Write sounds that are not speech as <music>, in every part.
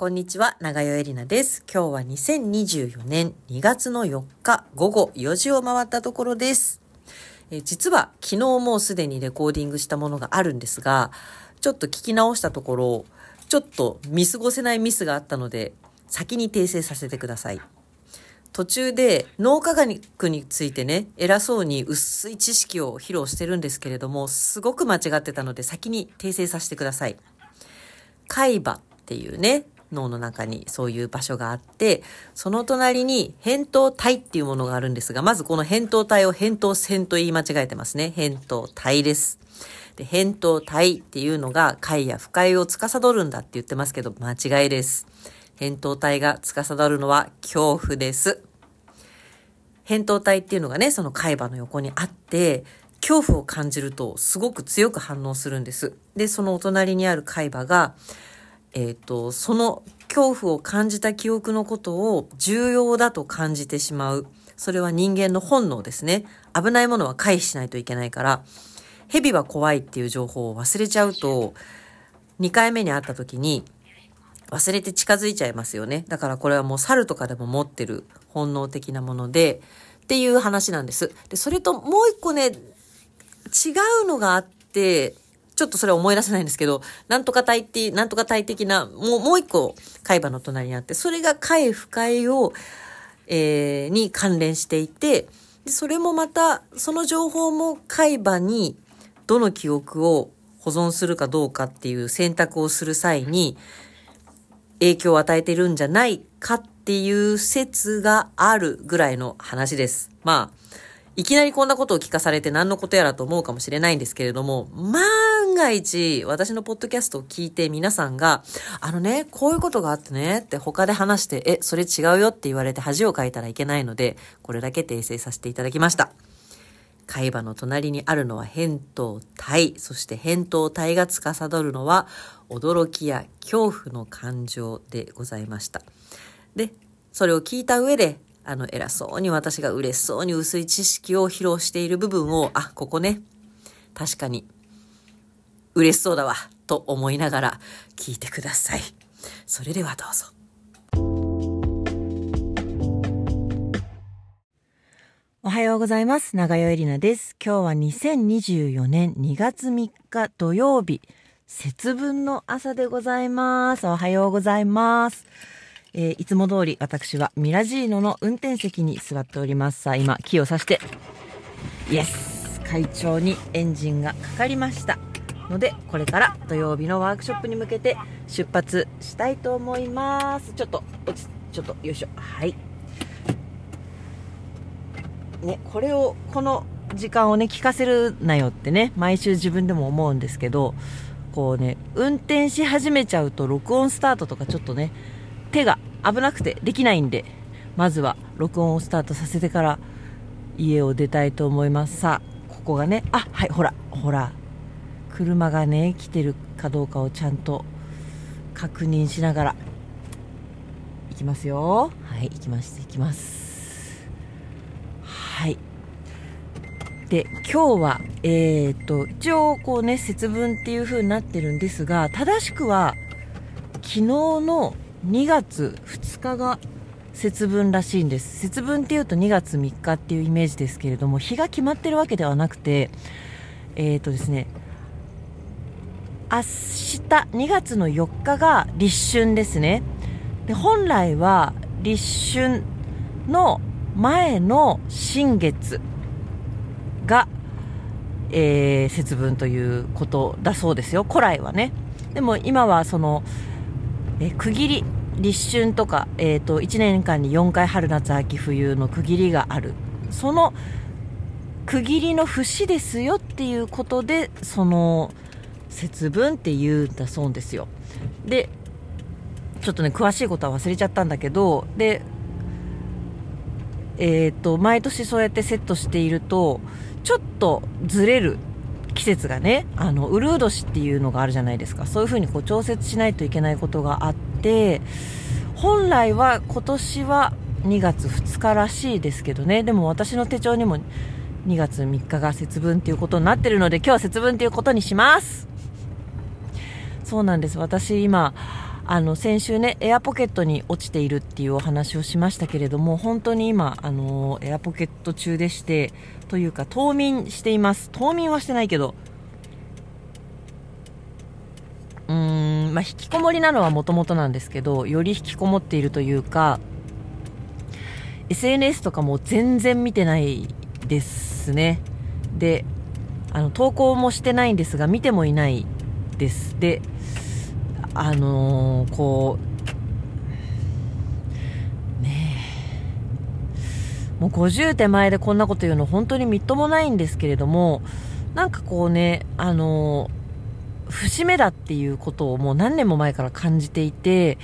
こんにちは、長代エリナです。今日は2024年2月の4日午後4時を回ったところです。え実は昨日もうすでにレコーディングしたものがあるんですが、ちょっと聞き直したところ、ちょっと見過ごせないミスがあったので、先に訂正させてください。途中で脳科学についてね、偉そうに薄い知識を披露してるんですけれども、すごく間違ってたので先に訂正させてください。海馬っていうね、脳の中にそういう場所があって、その隣に扁桃体っていうものがあるんですが、まずこの扁桃体を扁桃腺と言い間違えてますね。扁桃体です。で、扁桃体っていうのが快や不快を司るんだって言ってますけど、間違いです。扁桃体が司るのは恐怖です。扁桃体っていうのがね、その海馬の横にあって、恐怖を感じるとすごく強く反応するんです。で、そのお隣にある海馬が、えっ、と、その恐怖を感じた記憶のことを重要だと感じてしまう。それは人間の本能ですね。危ないものは回避しないといけないから、蛇は怖いっていう情報を忘れちゃうと、2回目に会った時に、忘れて近づいちゃいますよね。だからこれはもう猿とかでも持ってる本能的なもので、っていう話なんです。で、それともう一個ね、違うのがあって、ちょっとそれは思い出せないんですけど、なんとか体って、なんとか体的な、もう、もう一個、海馬の隣にあって、それが快不快を、えー、に関連していて、でそれもまた、その情報も海馬に、どの記憶を保存するかどうかっていう選択をする際に、影響を与えてるんじゃないかっていう説があるぐらいの話です。まあ、いきなりこんなことを聞かされて何のことやらと思うかもしれないんですけれども、万が一私のポッドキャストを聞いて皆さんが、あのね、こういうことがあってねって他で話して、え、それ違うよって言われて恥をかいたらいけないので、これだけ訂正させていただきました。海馬の隣にあるのは扁桃体、そして扁桃体が司るのは驚きや恐怖の感情でございました。で、それを聞いた上で、あの、偉そうに私が嬉しそうに薄い知識を披露している部分を、あ、ここね、確かに嬉しそうだわ、と思いながら聞いてください。それではどうぞ。おはようございます。長代エリナです。今日は2024年2月3日土曜日、節分の朝でございます。おはようございます。えーいつも通り私はミラジーノの運転席に座っております。さあ、今、キーをさして、イエス会長にエンジンがかかりました。ので、これから土曜日のワークショップに向けて出発したいと思います。ちょっと、落ち、ちょっと、よいしょ。はい。ね、これをこの時間をね聞かせるなよってね毎週自分でも思うんですけどこうね運転し始めちゃうと録音スタートとかちょっとね手が危なくてできないんでまずは録音をスタートさせてから家を出たいと思いますさあここがねあはいほらほら車がね来てるかどうかをちゃんと確認しながら行きますよはい行きます行きますはい。で、今日は、えっ、と、一応こうね、節分っていう風になってるんですが、正しくは、昨日の2月2日が節分らしいんです。節分っていうと2月3日っていうイメージですけれども、日が決まってるわけではなくて、えっ、とですね、明日2月の4日が立春ですね。で、本来は立春の前の新月が、えー節分ということだそうですよ。古来はね。でも今はその、えー区切り立春とか、えー、と1年間に4回春夏秋冬の区切りがある。その区切りの節ですよっていうことでその節分って言うんだそうですよ。でちょっとね詳しいことは忘れちゃったんだけどでえー、と毎年そうやってセットしているとちょっとずれる季節がねあのウルー年っていうのがあるじゃないですか。そういうふうにこう調節しないといけないことがあって本来は今年は2月2日らしいですけどね。でも私の手帳にも2月3日が節分っていうことになってるので今日は節分っていうことにします。そうなんです。私今あの先週ねエアポケットに落ちているっていうお話をしましたけれども本当に今あのエアポケット中でしてというか冬眠しています。冬眠はしてないけどうーんまあ引きこもりなのはもともとなんですけどより引きこもっているというか SNS とかも全然見てないですね。であの投稿もしてないんですが見てもいないです。であのー、こうねえ。もう50手前でこんなこと言うの本当にみっともないんですけれどもなんかこうねあのー、節目だっていうことをもう何年も前から感じていて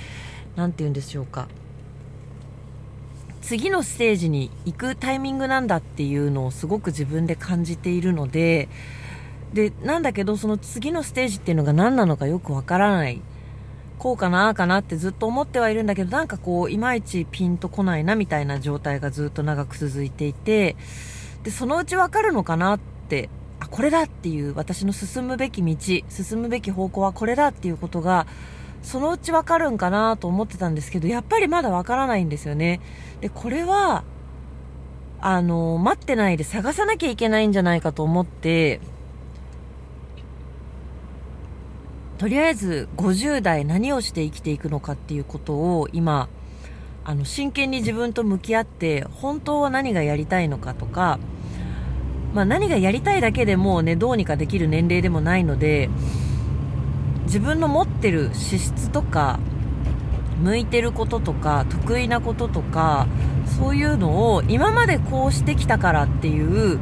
何て言うんでしょうか。次のステージに行くタイミングなんだっていうのをすごく自分で感じているのででなんだけどその次のステージっていうのが何なのかよくわからない。こうかなかなってずっと思ってはいるんだけどなんかこういまいちピンとこないなみたいな状態がずっと長く続いていてでそのうちわかるのかなってあこれだっていう私の進むべき道進むべき方向はこれだっていうことがそのうちわかるんかなと思ってたんですけどやっぱりまだわからないんですよね。でこれはあの待ってないで探さなきゃいけないんじゃないかと思ってとりあえず50代何をして生きていくのかっていうことを今あの真剣に自分と向き合って本当は何がやりたいのかとか、まあ、何がやりたいだけでもねどうにかできる年齢でもないので自分の持ってる資質とか向いてることとか得意なこととかそういうのを今までこうしてきたからっていう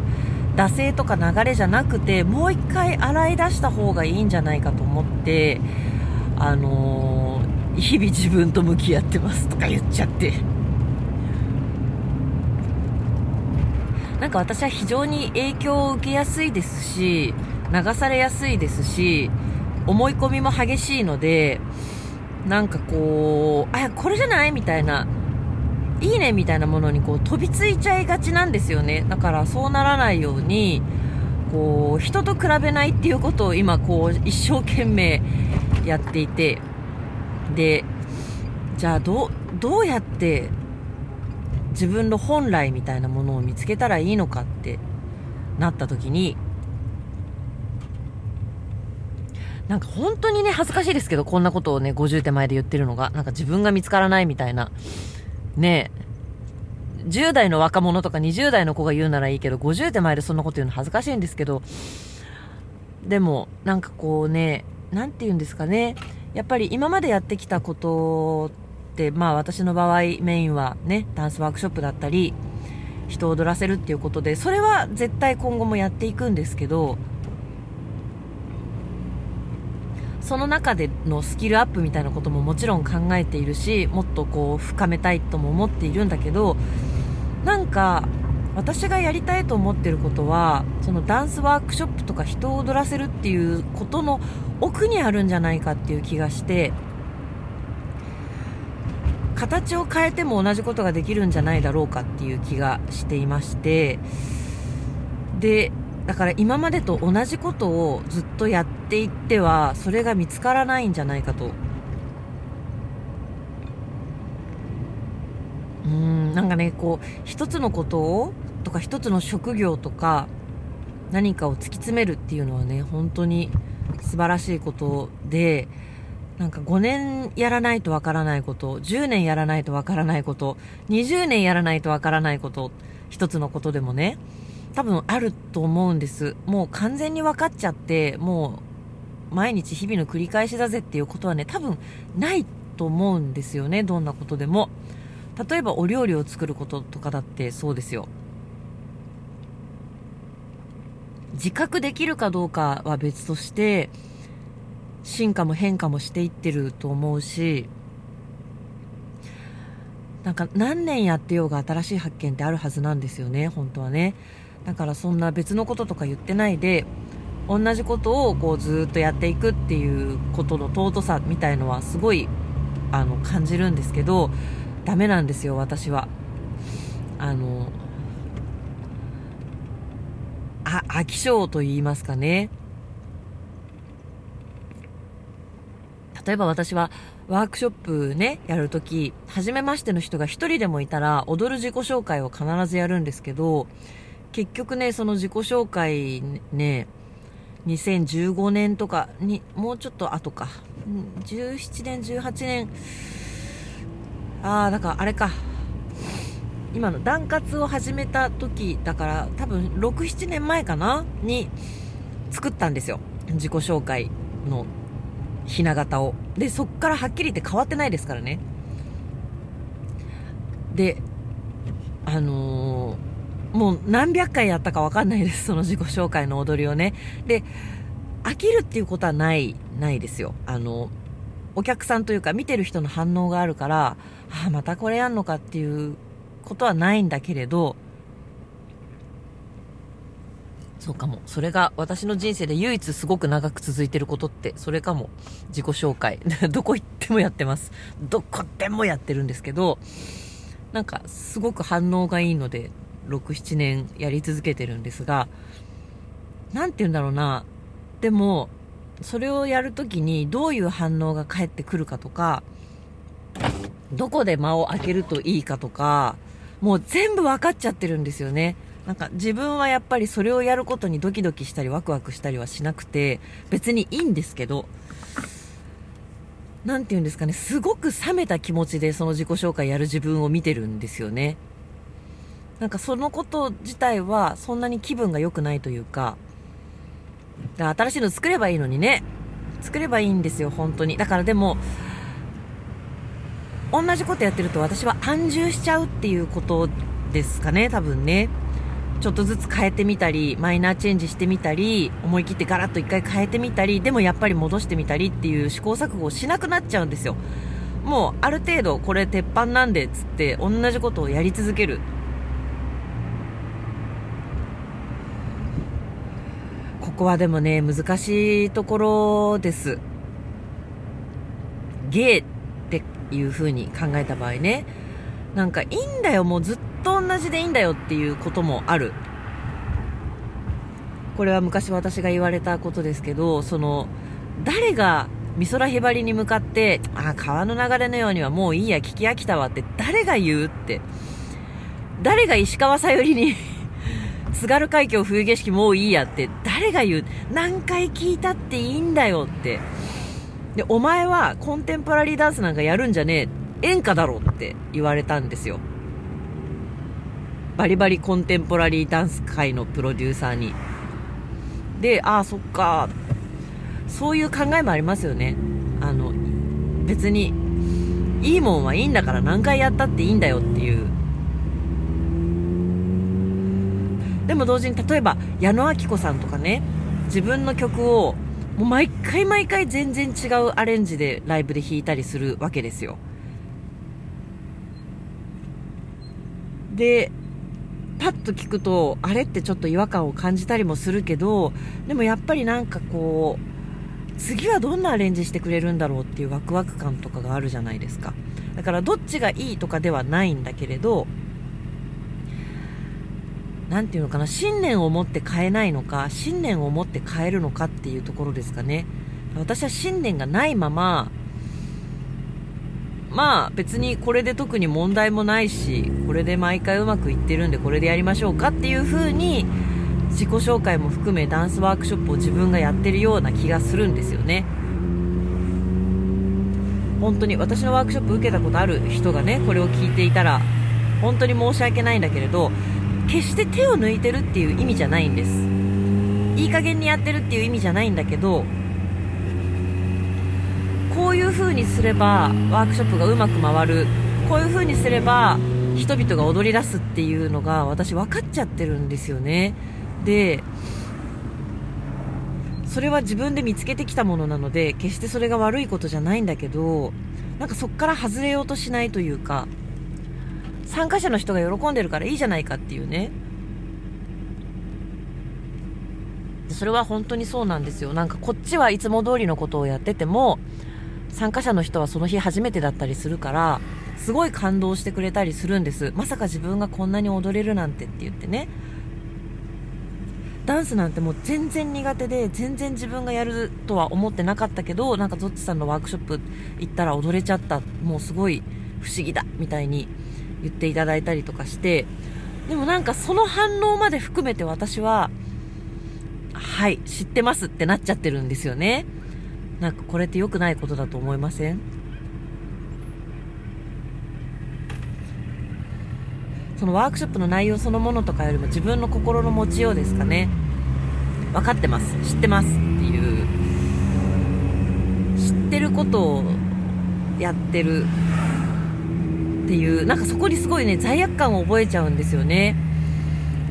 惰性とか流れじゃなくてもう一回洗い出した方がいいんじゃないかと思ってあのー、日々自分と向き合ってますとか言っちゃって。なんか私は非常に影響を受けやすいですし流されやすいですし思い込みも激しいのでなんかこうあこれじゃない？みたいないいねみたいなものにこう飛びついちゃいがちなんですよね。だからそうならないようにこう人と比べないっていうことを今こう一生懸命やっていて。でじゃあどどうやって自分の本来みたいなものを見つけたらいいのかってなった時になんか本当にね恥ずかしいですけどこんなことをね50手前で言ってるのがなんか自分が見つからないみたいなねえ、10代の若者とか20代の子が言うならいいけど、50手前でそんなこと言うの恥ずかしいんですけど、でも、なんかこうね、なんて言うんですかね、やっぱり今までやってきたことって、まあ私の場合メインはね、ダンスワークショップだったり、人を踊らせるっていうことで、それは絶対今後もやっていくんですけど、その中でのスキルアップみたいなことももちろん考えているしもっとこう深めたいとも思っているんだけどなんか私がやりたいと思ってることはそのダンスワークショップとか人を踊らせるっていうことの奥にあるんじゃないかっていう気がして形を変えても同じことができるんじゃないだろうかっていう気がしていましてでだから今までと同じことをずっとやっていってはそれが見つからないんじゃないかと。うんなんかねこう一つのことをとか一つの職業とか何かを突き詰めるっていうのはね本当に素晴らしいことでなんか5年やらないとわからないこと10年やらないとわからないこと20年やらないとわからないこと一つのことでもね。多分あると思うんです。もう完全に分かっちゃってもう毎日日々の繰り返しだぜっていうことはね多分ないと思うんですよねどんなことでも。例えばお料理を作ることとかだってそうですよ。自覚できるかどうかは別として進化も変化もしていってると思うしなんか何年やってようが新しい発見ってあるはずなんですよね本当はね。だからそんな別のこととか言ってないで同じことをこうずっとやっていくっていうことの尊さみたいのはすごいあの感じるんですけどダメなんですよ私は。あのあ飽き性と言いますかね。例えば私はワークショップね、やるとき、初めましての人が一人でもいたら、踊る自己紹介を必ずやるんですけど、結局ね、その自己紹介ね、2015年とかに、もうちょっと後か、17年、18年、ああ、だからあれか、今のダン活を始めた時だから多分6、7年前かな？に作ったんですよ。自己紹介のひな形を。で、そっからはっきり言って変わってないですからね。で、あのー、もう何百回やったかわかんないです。<laughs> その自己紹介の踊りをね。で、飽きるっていうことはない、ないですよ。あの、お客さんというか見てる人の反応があるから、ああ、またこれやんのかっていうことはないんだけれど、そうかも。それが私の人生で唯一すごく長く続いてることって、それかも。自己紹介。<laughs> どこ行ってもやってます。どこでもやってるんですけど、なんかすごく反応がいいので、6、7年やり続けてるんですが、なんて言うんだろうな。でも、それをやるときにどういう反応が返ってくるかとか、どこで間を空けるといいかとか、もう全部分かっちゃってるんですよね。なんか自分はやっぱりそれをやることにドキドキしたりワクワクしたりはしなくて、別にいいんですけど、なんて言うんですかね、すごく冷めた気持ちでその自己紹介やる自分を見てるんですよね。なんかそのこと自体はそんなに気分が良くないというか、だから新しいの作ればいいのにね。作ればいいんですよ、本当に。だからでも、同じことやってると私は安住しちゃうっていうことですかね、多分ね。ちょっとずつ変えてみたり、マイナーチェンジしてみたり、思い切ってガラッと一回変えてみたり、でもやっぱり戻してみたりっていう試行錯誤をしなくなっちゃうんですよ。もうある程度これ鉄板なんでっつって同じことをやり続ける。ここはでもね、難しいところです。芸っていう風に考えた場合ね、なんかいいんだよ、もうずっと同じでいいんだよっていうこともある。これは昔私が言われたことですけど、その、誰が美空ひばりに向かって、あ、川の流れのようにはもういいや、聞き飽きたわって誰が言うって。誰が石川さゆりに津軽海峡冬景色もういいやって誰が言う？何回聞いたっていいんだよって。で、お前はコンテンポラリーダンスなんかやるんじゃねえ。演歌だろって言われたんですよ。バリバリコンテンポラリーダンス界のプロデューサーに。で、ああ、そっか。そういう考えもありますよね。あの、別に、いいもんはいいんだから何回やったっていいんだよっていう。でも同時に、例えば、矢野明子さんとかね、自分の曲を、もう毎回毎回全然違うアレンジでライブで弾いたりするわけですよ。で、パッと聞くと、あれってちょっと違和感を感じたりもするけど、でもやっぱりなんかこう、次はどんなアレンジしてくれるんだろうっていうワクワク感とかがあるじゃないですか。だからどっちがいいとかではないんだけれど、なんていうのかな、信念を持って変えないのか、信念を持って変えるのかっていうところですかね。私は信念がないまま、まあ別にこれで特に問題もないし、これで毎回うまくいってるんでこれでやりましょうかっていう風に自己紹介も含めダンスワークショップを自分がやってるような気がするんですよね。本当に私のワークショップ受けたことある人がね、これを聞いていたら本当に申し訳ないんだけれど、決して手を抜いてるっていう意味じゃないんです。いい加減にやってるっていう意味じゃないんだけど、こういう風にすればワークショップがうまく回るこういう風にすれば人々が踊り出すっていうのが私分かっちゃってるんですよねでそれは自分で見つけてきたものなので決してそれが悪いことじゃないんだけどなんかそこから外れようとしないというか参加者の人が喜んでるからいいじゃないかっていうねそれは本当にそうなんですよなんかこっちはいつも通りのことをやってても参加者の人はその日初めてだったりするから、すごい感動してくれたりするんです。まさか自分がこんなに踊れるなんてって言ってね。ダンスなんてもう全然苦手で全然自分がやるとは思ってなかったけどなんかゾッチさんのワークショップ行ったら踊れちゃったもうすごい不思議だみたいに言っていただいたりとかしてでもなんかその反応まで含めて私ははい知ってますってなっちゃってるんですよね。なんかこれって良くないことだと思いません？そのワークショップの内容そのものとかよりも自分の心の持ちようですかね。分かってます。知ってますっていう知ってることをやってるっていうなんかそこにすごいね罪悪感を覚えちゃうんですよね。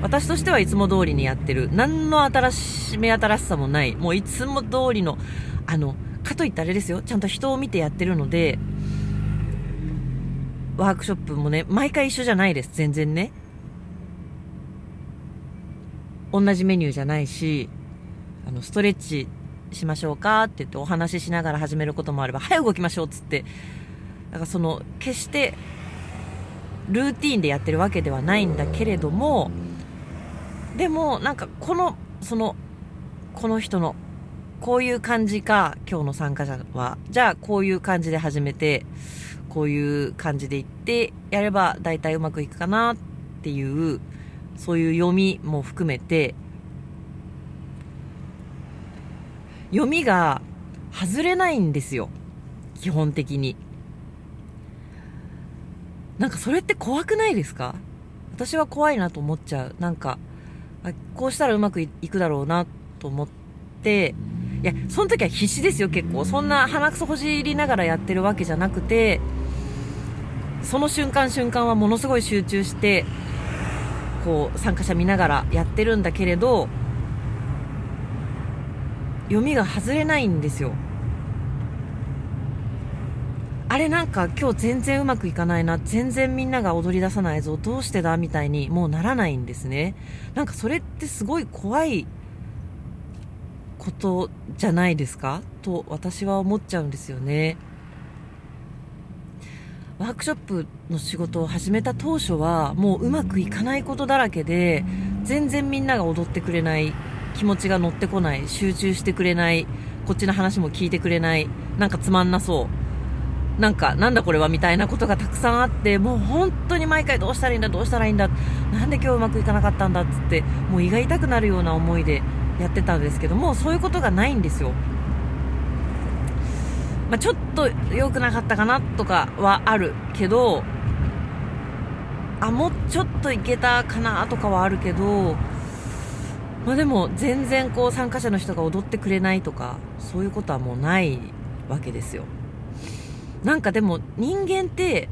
私としてはいつも通りにやってる。何の新し目新しさもない。もういつも通りのあのかといってあれですよ。ちゃんと人を見てやってるのでワークショップもね、毎回一緒じゃないです、全然ね。同じメニューじゃないし、あの、ストレッチしましょうかって言ってお話ししながら始めることもあれば、早く動きましょうっつって、だかその、決して、ルーティンでやってるわけではないんだけれども、でも、なんか、この、その、この人の、こういう感じか、今日の参加者は、じゃあ、こういう感じで始めて、こういう感じでいってやれば大体うまくいくかなっていうそういう読みも含めて読みが外れないんですよ。基本的に。なんかそれって怖くないですか？私は怖いなと思っちゃう。なんかこうしたらうまくいくだろうなと思って。いやその時は必死ですよ結構。そんな鼻くそほじりながらやってるわけじゃなくてその瞬間瞬間はものすごい集中してこう参加者見ながらやってるんだけれど読みが外れないんですよ。あれなんか今日全然うまくいかないな。全然みんなが踊り出さないぞ。どうしてだみたいにもうならないんですね。なんかそれってすごい怖いことじゃないですか？と私は思っちゃうんですよね。ワークショップの仕事を始めた当初はもううまくいかないことだらけで全然みんなが踊ってくれない気持ちが乗ってこない集中してくれないこっちの話も聞いてくれないなんかつまんなそう。なんかなんだこれはみたいなことがたくさんあってもう本当に毎回どうしたらいいんだどうしたらいいんだなんで今日うまくいかなかったんだっつってもう胃が痛くなるような思いでやってたんですけどもそういうことがないんですよ。まあ、ちょっと良くなかったかなとかはあるけどあもうちょっといけたかなとかはあるけど、まあ、でも全然こう参加者の人が踊ってくれないとかそういうことはもうないわけですよ。なんかでも人間って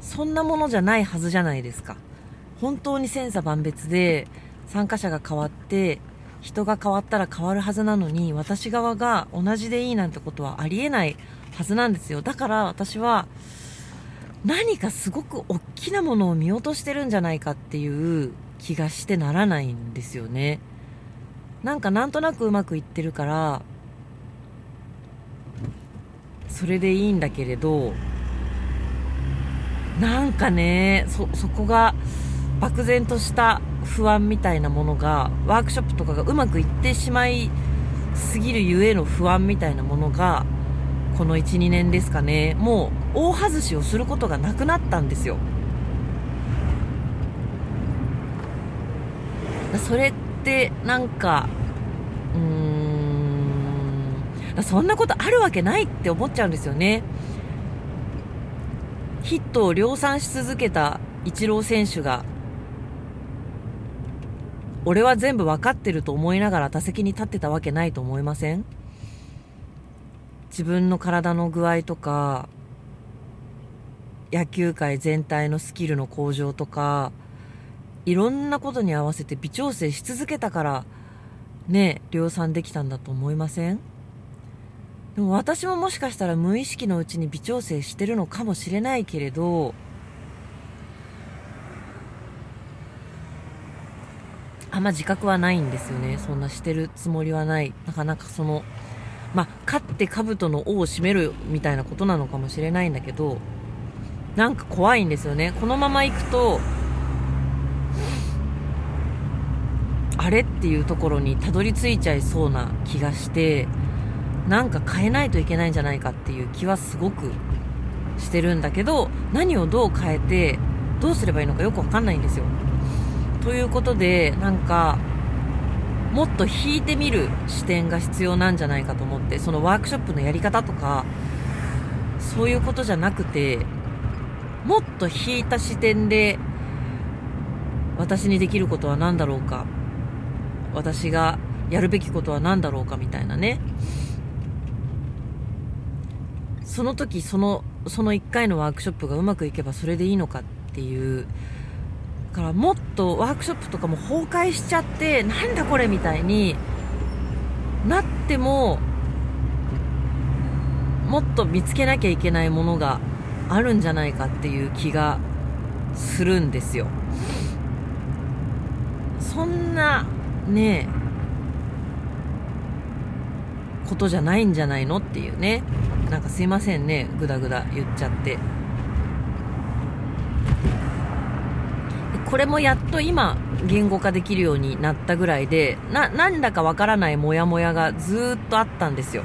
そんなものじゃないはずじゃないですか。本当に千差万別で参加者が変わって人が変わったら変わるはずなのに私側が同じでいいなんてことはありえないはずなんですよ。だから私は何かすごく大きなものを見落としてるんじゃないかっていう気がしてならないんですよね。なんかなんとなくうまくいってるからそれでいいんだけれどなんかねそそこが漠然とした不安みたいなものがワークショップとかがうまくいってしまいすぎるゆえの不安みたいなものがこの12年ですかね。もう大外しをすることがなくなったんですよ。それってなんかうーんそんなことあるわけないって思っちゃうんですよね。ヒットを量産し続けたイチロー選手が俺は全部分かってると思いながら打席に立ってたわけないと思いません？自分の体の具合とか野球界全体のスキルの向上とかいろんなことに合わせて微調整し続けたからね量産できたんだと思いません？でも私ももしかしたら無意識のうちに微調整してるのかもしれないけれどあんま自覚はないんですよね。そんなしてるつもりはない。なかなかそのまあ勝って兜の尾を締めるみたいなことなのかもしれないんだけどなんか怖いんですよね。このまま行くとあれっていうところにたどり着いちゃいそうな気がしてなんか変えないといけないんじゃないかっていう気はすごくしてるんだけど何をどう変えてどうすればいいのかよくわかんないんですよ。ということでなんかもっと引いてみる視点が必要なんじゃないかと思ってそのワークショップのやり方とかそういうことじゃなくてもっと引いた視点で私にできることは何だろうか私がやるべきことは何だろうかみたいなね。その時そのその1回のワークショップがうまくいけばそれでいいのかっていうからもっとワークショップとかも崩壊しちゃってなんだこれみたいになってももっと見つけなきゃいけないものがあるんじゃないかっていう気がするんですよ。そんなねことじゃないんじゃないのっていうね。なんかすいませんね。ぐだぐだ言っちゃって。これもやっと今言語化できるようになったぐらいでななんだかわからないモヤモヤがずっとあったんですよ。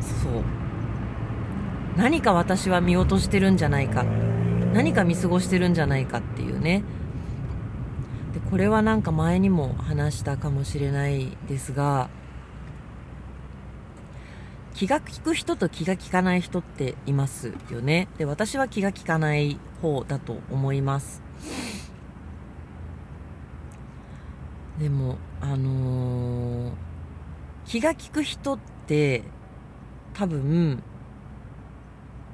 そう。何か私は見落としてるんじゃないか。何か見過ごしてるんじゃないかっていうね。これはなんか前にも話したかもしれないですが気が利く人と気が利かない人っていますよね。で私は気が利かない方だと思います。でもあのー、気が利く人って多分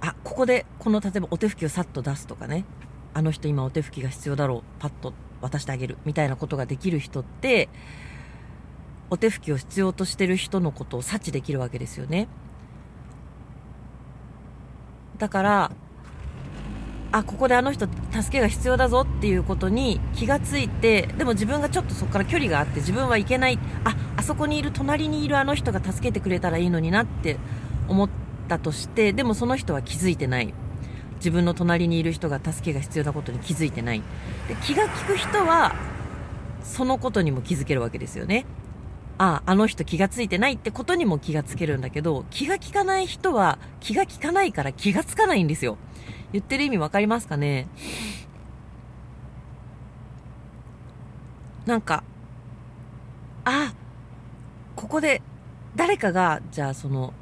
あここでこの例えばお手拭きをさっと出すとかね。あの人今お手拭きが必要だろう。パッと渡してあげるみたいなことができる人ってお手拭きを必要としてる人のことを察知できるわけですよね。だからあここであの人助けが必要だぞっていうことに気がついてでも自分がちょっとそこから距離があって自分はいけないああそこにいる隣にいるあの人が助けてくれたらいいのになって思ったとしてでもその人は気づいてない。自分の隣にいる人が助けが必要なことに気づいてない。で気が利く人はそのことにも気づけるわけですよね。ああ、あの人気がついてないってことにも気がつけるんだけど、気が利かない人は気が利かないから気がつかないんですよ。言ってる意味わかりますかね？なんか、あ、ここで誰かが、じゃあその、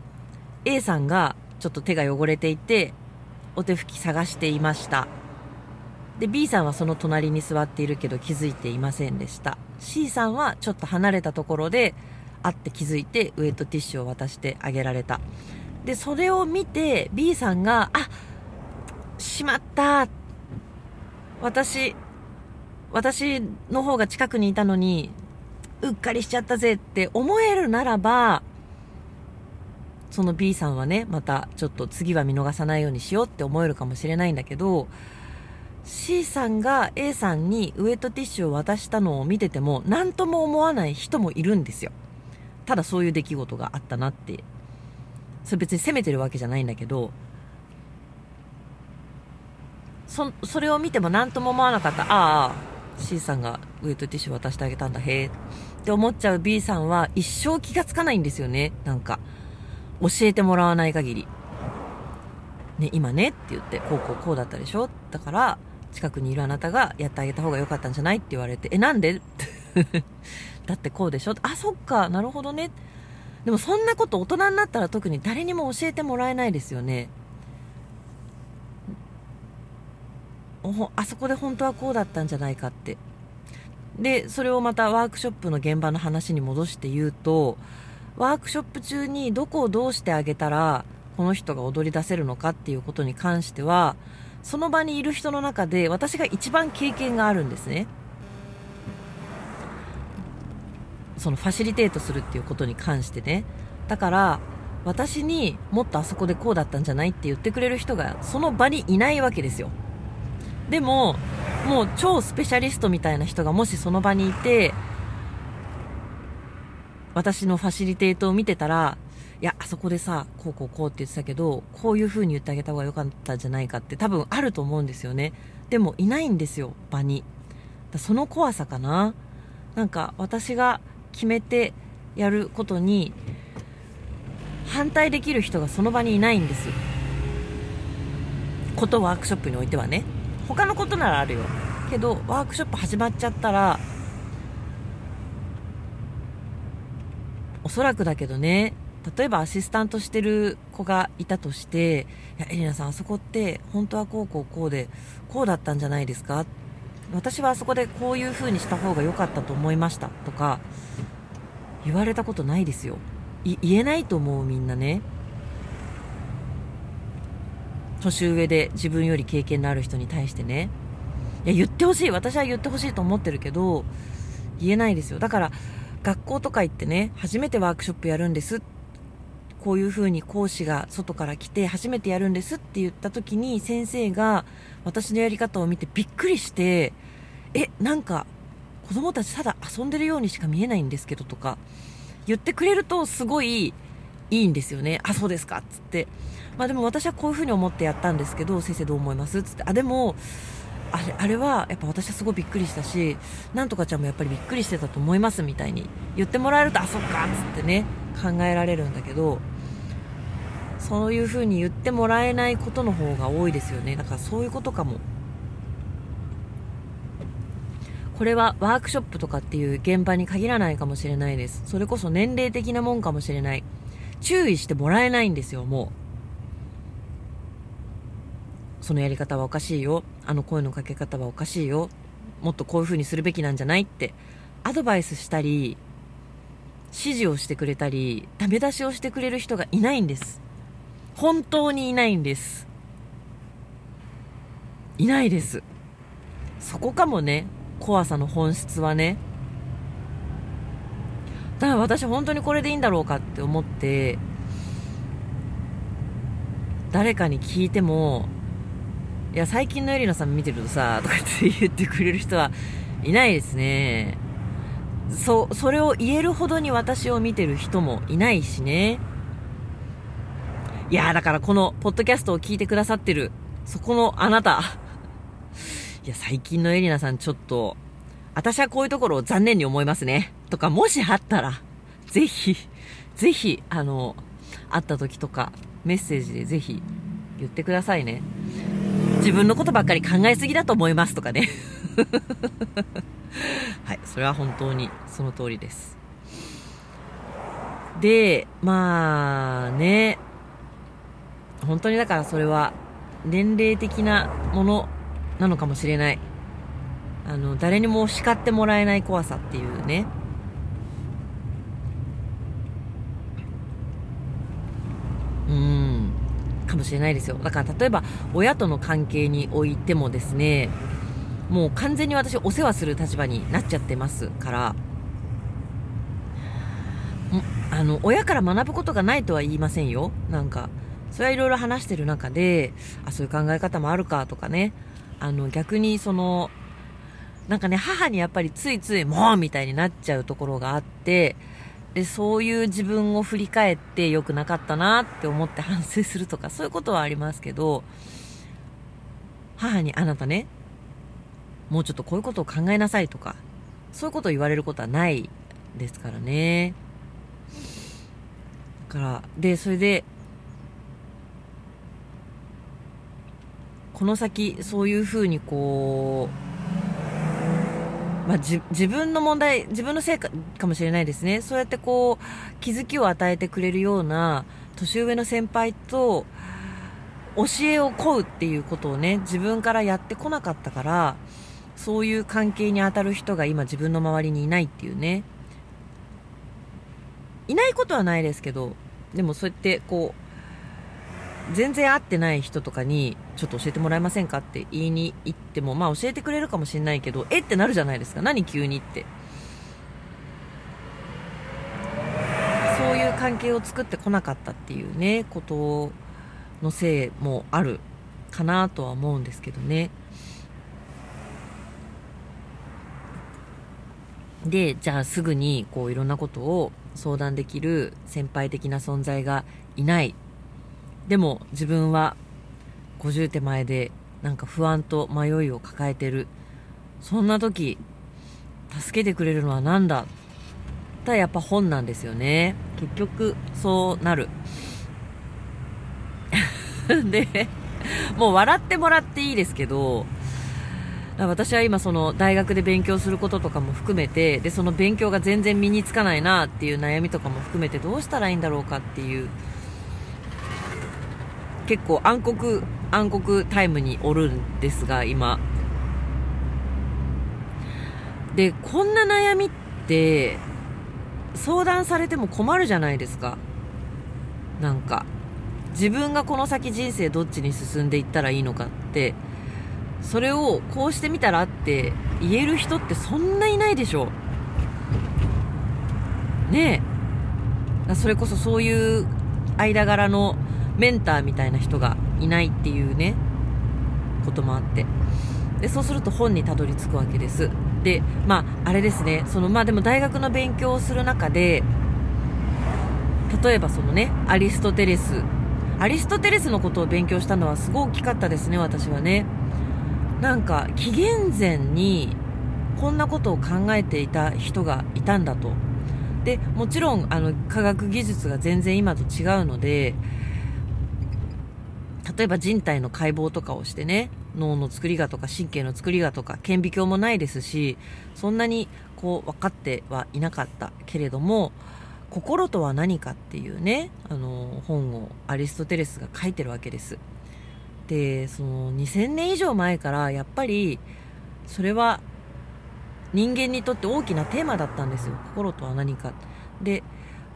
A さんがちょっと手が汚れていて、お手拭き探していました。で、B さんはその隣に座っているけど気づいていませんでした。C さんはちょっと離れたところで会って気づいてウエットティッシュを渡してあげられた。で、それを見て B さんが、あ、しまった私、私の方が近くにいたのに、うっかりしちゃったぜって思えるならば、その B さんはね、またちょっと次は見逃さないようにしようって思えるかもしれないんだけど、C さんが A さんにウエットティッシュを渡したのを見てても何とも思わない人もいるんですよ。ただそういう出来事があったなって。それ別に責めてるわけじゃないんだけどそそれを見ても何とも思わなかった。ああ C さんがウエットティッシュ渡してあげたんだ。へえって思っちゃう B さんは一生気がつかないんですよね。なんか。教えてもらわない限りね今ねって言ってこうこうこうだったでしょ？だから近くにいるあなたがやってあげた方が良かったんじゃないって言われて、え、なんで？<laughs> だってこうでしょ？あ、そっか、なるほどね。でもそんなこと大人になったら特に誰にも教えてもらえないですよね。あそこで本当はこうだったんじゃないかって。で、それをまたワークショップの現場の話に戻して言うと、ワークショップ中にどこをどうしてあげたら、この人が踊り出せるのかっていうことに関しては、その場にいる人の中で私が一番経験があるんですね。そのファシリテートするっていうことに関してね。だから私にもっとあそこでこうだったんじゃないって言ってくれる人がその場にいないわけですよ。でももう超スペシャリストみたいな人がもしその場にいて私のファシリテートを見てたらいやあそこでさ、こうこうこうって言ってたけど、こういう風に言ってあげた方が良かったんじゃないかって多分あると思うんですよね。でもいないんですよ、場に。だその怖さかな。なんか私が決めてやることに反対できる人がその場にいないんですことワークショップにおいてはね他のことならあるよけどワークショップ始まっちゃったらおそらくだけどね。例えばアシスタントしてる子がいたとして「いやエリナさんあそこって本当はこうこうこうでこうだったんじゃないですか?」私はあそこでこういう風にした方が良かったと思いました。とか言われたことないですよ。言えないと思うみんなね。年上で自分より経験のある人に対してね。いや言ってほしい。私は言ってほしいと思ってるけど言えないですよ。だから学校とか行ってね初めてワークショップやるんですこういう風に講師が外から来て初めてやるんですって言った時に先生が私のやり方を見てびっくりしてえなんか子供たちただ遊んでるようにしか見えないんですけどとか言ってくれるとすごいいいんですよね。あ、そうですかっつって。まあでも私はこういう風に思ってやったんですけど、先生どう思いますつって。あ、でも、あれ、あれはやっぱ私はすごいびっくりしたし、なんとかちゃんもやっぱりびっくりしてたと思いますみたいに言ってもらえると、あ、そっかっつってね、考えられるんだけど、そういう風に言ってもらえないことの方が多いですよね。だからそういうことかも。これはワークショップとかっていう現場に限らないかもしれないです。それこそ年齢的なもんかもしれない。注意してもらえないんですよ、もう。そのやり方はおかしいよ。あの声のかけ方はおかしいよ。もっとこういう風にするべきなんじゃないって、アドバイスしたり、指示をしてくれたり、ダメ出しをしてくれる人がいないんです。本当にいないんです。いないです。そこかもね、怖さの本質はねだから私本当にこれでいいんだろうかって思って誰かに聞いてもいや最近のエリナさん見てるとさ <laughs> とかって言ってくれる人はいないですねそそれを言えるほどに私を見てる人もいないしねいやだからこのポッドキャストを聞いてくださってるそこのあなた <laughs> いや、最近のエリナさんちょっと、私はこういうところを残念に思いますね。とか、もしあったら、ぜひ、ぜひ、あの、会った時とか、メッセージでぜひ言ってくださいね。自分のことばっかり考えすぎだと思いますとかね。<laughs> はい、それは本当にその通りです。で、まあね、本当にだからそれは年齢的なものなのかもしれないあの誰にも叱ってもらえない怖さっていうねうんかもしれないですよ。だから例えば親との関係においてもですねもう完全に私お世話する立場になっちゃってますから。あの親から学ぶことがないとは言いませんよ。なんかそれはいろいろ話してる中であそういう考え方もあるかとかね。あの逆にそのなんかね母にやっぱりついついもうみたいになっちゃうところがあってでそういう自分を振り返って良くなかったなって思って反省するとかそういうことはありますけど母にあなたねもうちょっとこういうことを考えなさいとかそういうことを言われることはないですからね。だからでそれでこの先そういうふうにこう、まあ、自分の問題自分のせいかかもしれないですね。そうやってこう気づきを与えてくれるような年上の先輩と教えを請うっていうことをね自分からやってこなかったからそういう関係に当たる人が今自分の周りにいないっていうね。いないことはないですけどでもそうやってこう全然会ってない人とかに、ちょっと教えてもらえませんかって言いに行っても、まあ教えてくれるかもしれないけど、えってなるじゃないですか。何急にって。そういう関係を作ってこなかったっていうね、ことのせいもあるかなとは思うんですけどね。で、じゃあすぐにこういろんなことを相談できる先輩的な存在がいないでも自分は50手前でなんか不安と迷いを抱えてる。そんな時助けてくれるのは何だ?ったらやっぱ本なんですよね。結局そうなる。<laughs> でもう笑ってもらっていいですけど私は今その大学で勉強することとかも含めてでその勉強が全然身につかないなっていう悩みとかも含めてどうしたらいいんだろうかっていう結構暗黒暗黒タイムにおるんですが今。でこんな悩みって相談されても困るじゃないですか。なんか。自分がこの先人生どっちに進んでいったらいいのかって。それをこうしてみたらって言える人ってそんないないでしょ。ねえ。それこそそういう間柄のメンターみたいな人がいないっていうねこともあって。でそうすると本にたどり着くわけです。でまああれですね。そのまあでも大学の勉強をする中で例えばそのねアリストテレス。アリストテレスのことを勉強したのはすごい大きかったですね私はね。なんか紀元前にこんなことを考えていた人がいたんだと。でもちろんあの科学技術が全然今と違うので例えば人体の解剖とかをしてね脳の作りがとか神経の作りがとか顕微鏡もないですしそんなにこう分かってはいなかったけれども心とは何かっていうねあの本をアリストテレスが書いてるわけです。でその2000年以上前からやっぱりそれは人間にとって大きなテーマだったんですよ。心とは何か。で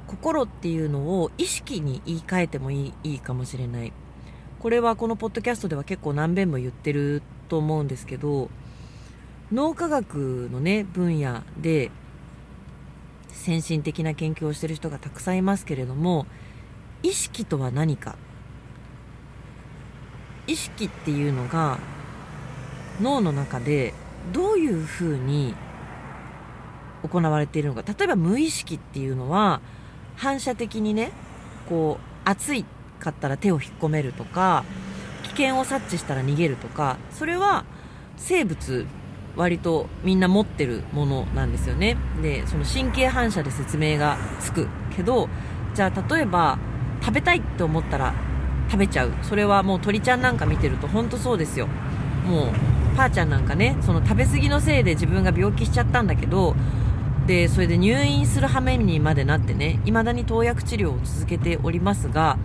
心っていうのを意識に言い換えてもいいいいかもしれない。これはこのポッドキャストでは結構何遍も言ってると思うんですけど脳科学のね分野で先進的な研究をしてる人がたくさんいますけれども意識とは何か？意識っていうのが脳の中でどういうふうに行われているのか。例えば無意識っていうのは反射的にねこう暑いかったら手を引っ込めるとか危険を察知したら逃げるとかそれは生物割とみんな持ってるものなんですよね。でその神経反射で説明がつくけどじゃあ例えば食べたいって思ったら食べちゃう。それはもう鳥ちゃんなんか見てると本当そうですよ。もうパーちゃんなんかねその食べ過ぎのせいで自分が病気しちゃったんだけどでそれで入院する羽目にまでなってね未だに投薬治療を続けておりますが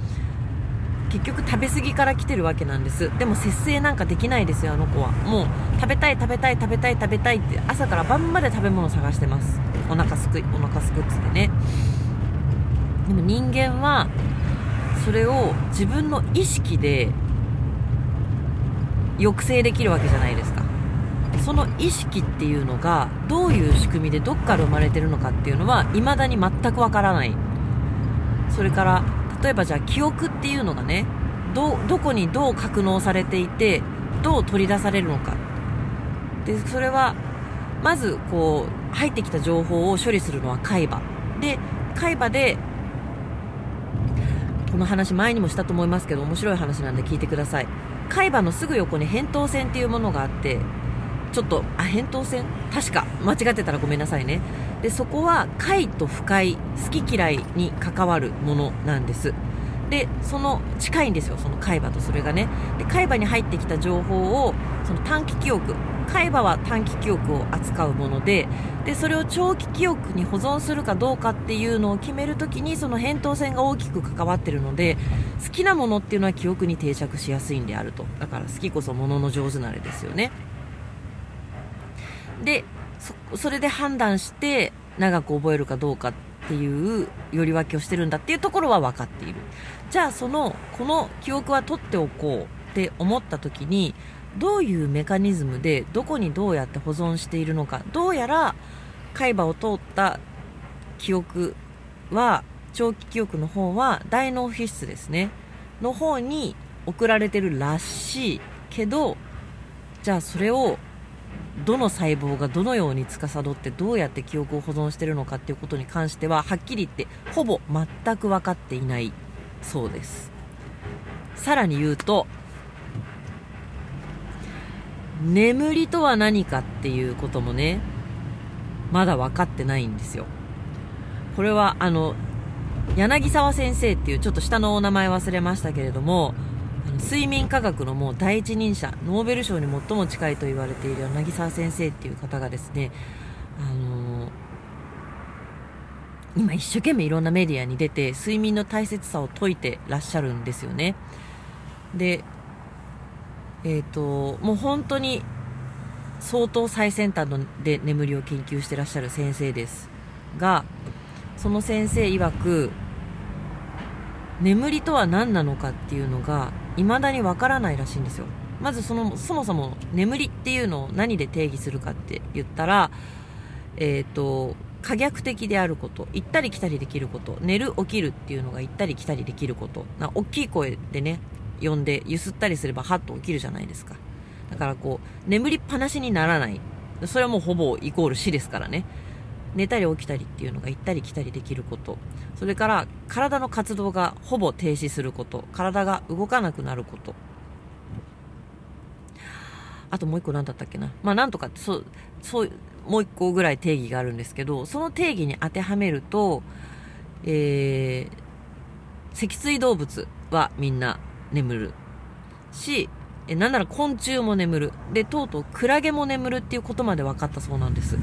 結局食べ過ぎから来てるわけなんです。でも節制なんかできないですよあの子は。もう食べたい食べたい食べたい食べたいって朝から晩まで食べ物探してます。お腹すくお腹すくっつってね。でも人間はそれを自分の意識で抑制できるわけじゃないですか。その意識っていうのがどういう仕組みでどっから生まれてるのかっていうのは未だに全くわからない。それから例えばじゃあ記憶っていうのがねどどこにどう格納されていてどう取り出されるのか。でそれはまずこう入ってきた情報を処理するのは海馬。で海馬でこの話前にもしたと思いますけど面白い話なんで聞いてください。海馬のすぐ横に扁桃腺っていうものがあってちょっとあ扁桃腺？確か間違ってたらごめんなさいね。でそこは快と不快好き嫌いに関わるものなんです。でその近いんですよその海馬とそれがね。で海馬に入ってきた情報をその短期記憶海馬は短期記憶を扱うものででそれを長期記憶に保存するかどうかっていうのを決めるときにその扁桃腺が大きく関わってるので好きなものっていうのは記憶に定着しやすいんであると。だから好きこそものの上手なれですよね。でそそれで判断して長く覚えるかどうかっていうより分けをしてるんだっていうところは分かっている。じゃあそのこの記憶は取っておこうって思った時にどういうメカニズムでどこにどうやって保存しているのかどうやら海馬を通った記憶は長期記憶の方は大脳皮質ですね。の方に送られてるらしいけどじゃあそれをどの細胞がどのように司ってどうやって記憶を保存してるのかっていうことに関してははっきり言ってほぼ全く分かっていないそうです。さらに言うと眠りとは何かっていうこともねまだ分かってないんですよ。これはあの柳沢先生っていうちょっと下のお名前忘れましたけれども睡眠科学のもう第一人者ノーベル賞に最も近いと言われている柳沢先生っていう方がですね、あの、今一生懸命いろんなメディアに出て睡眠の大切さを説いてらっしゃるんですよね。でえっ、ー、ともう本当に相当最先端で眠りを研究してらっしゃる先生です。がその先生曰く眠りとは何なのかっていうのが未だにわからないらしいんですよ。まずそのそもそも眠りっていうのを何で定義するかって言ったらえっ、ー、と可逆的であること行ったり来たりできること寝る起きるっていうのが行ったり来たりできること。な大きい声でね呼んでゆすったりすればハッと起きるじゃないですか。だからこう眠りっぱなしにならない。それはもうほぼイコール死ですからね。寝たり起きたりっていうのが行ったり来たりできること。それから体の活動がほぼ停止すること体が動かなくなること。あともう一個何だったっけな。まあなんとかそうそうもう一個ぐらい定義があるんですけどその定義に当てはめるとえー、脊椎動物はみんな眠るしえなんなら昆虫も眠る。でとうとうクラゲも眠るっていうことまで分かったそうなんです。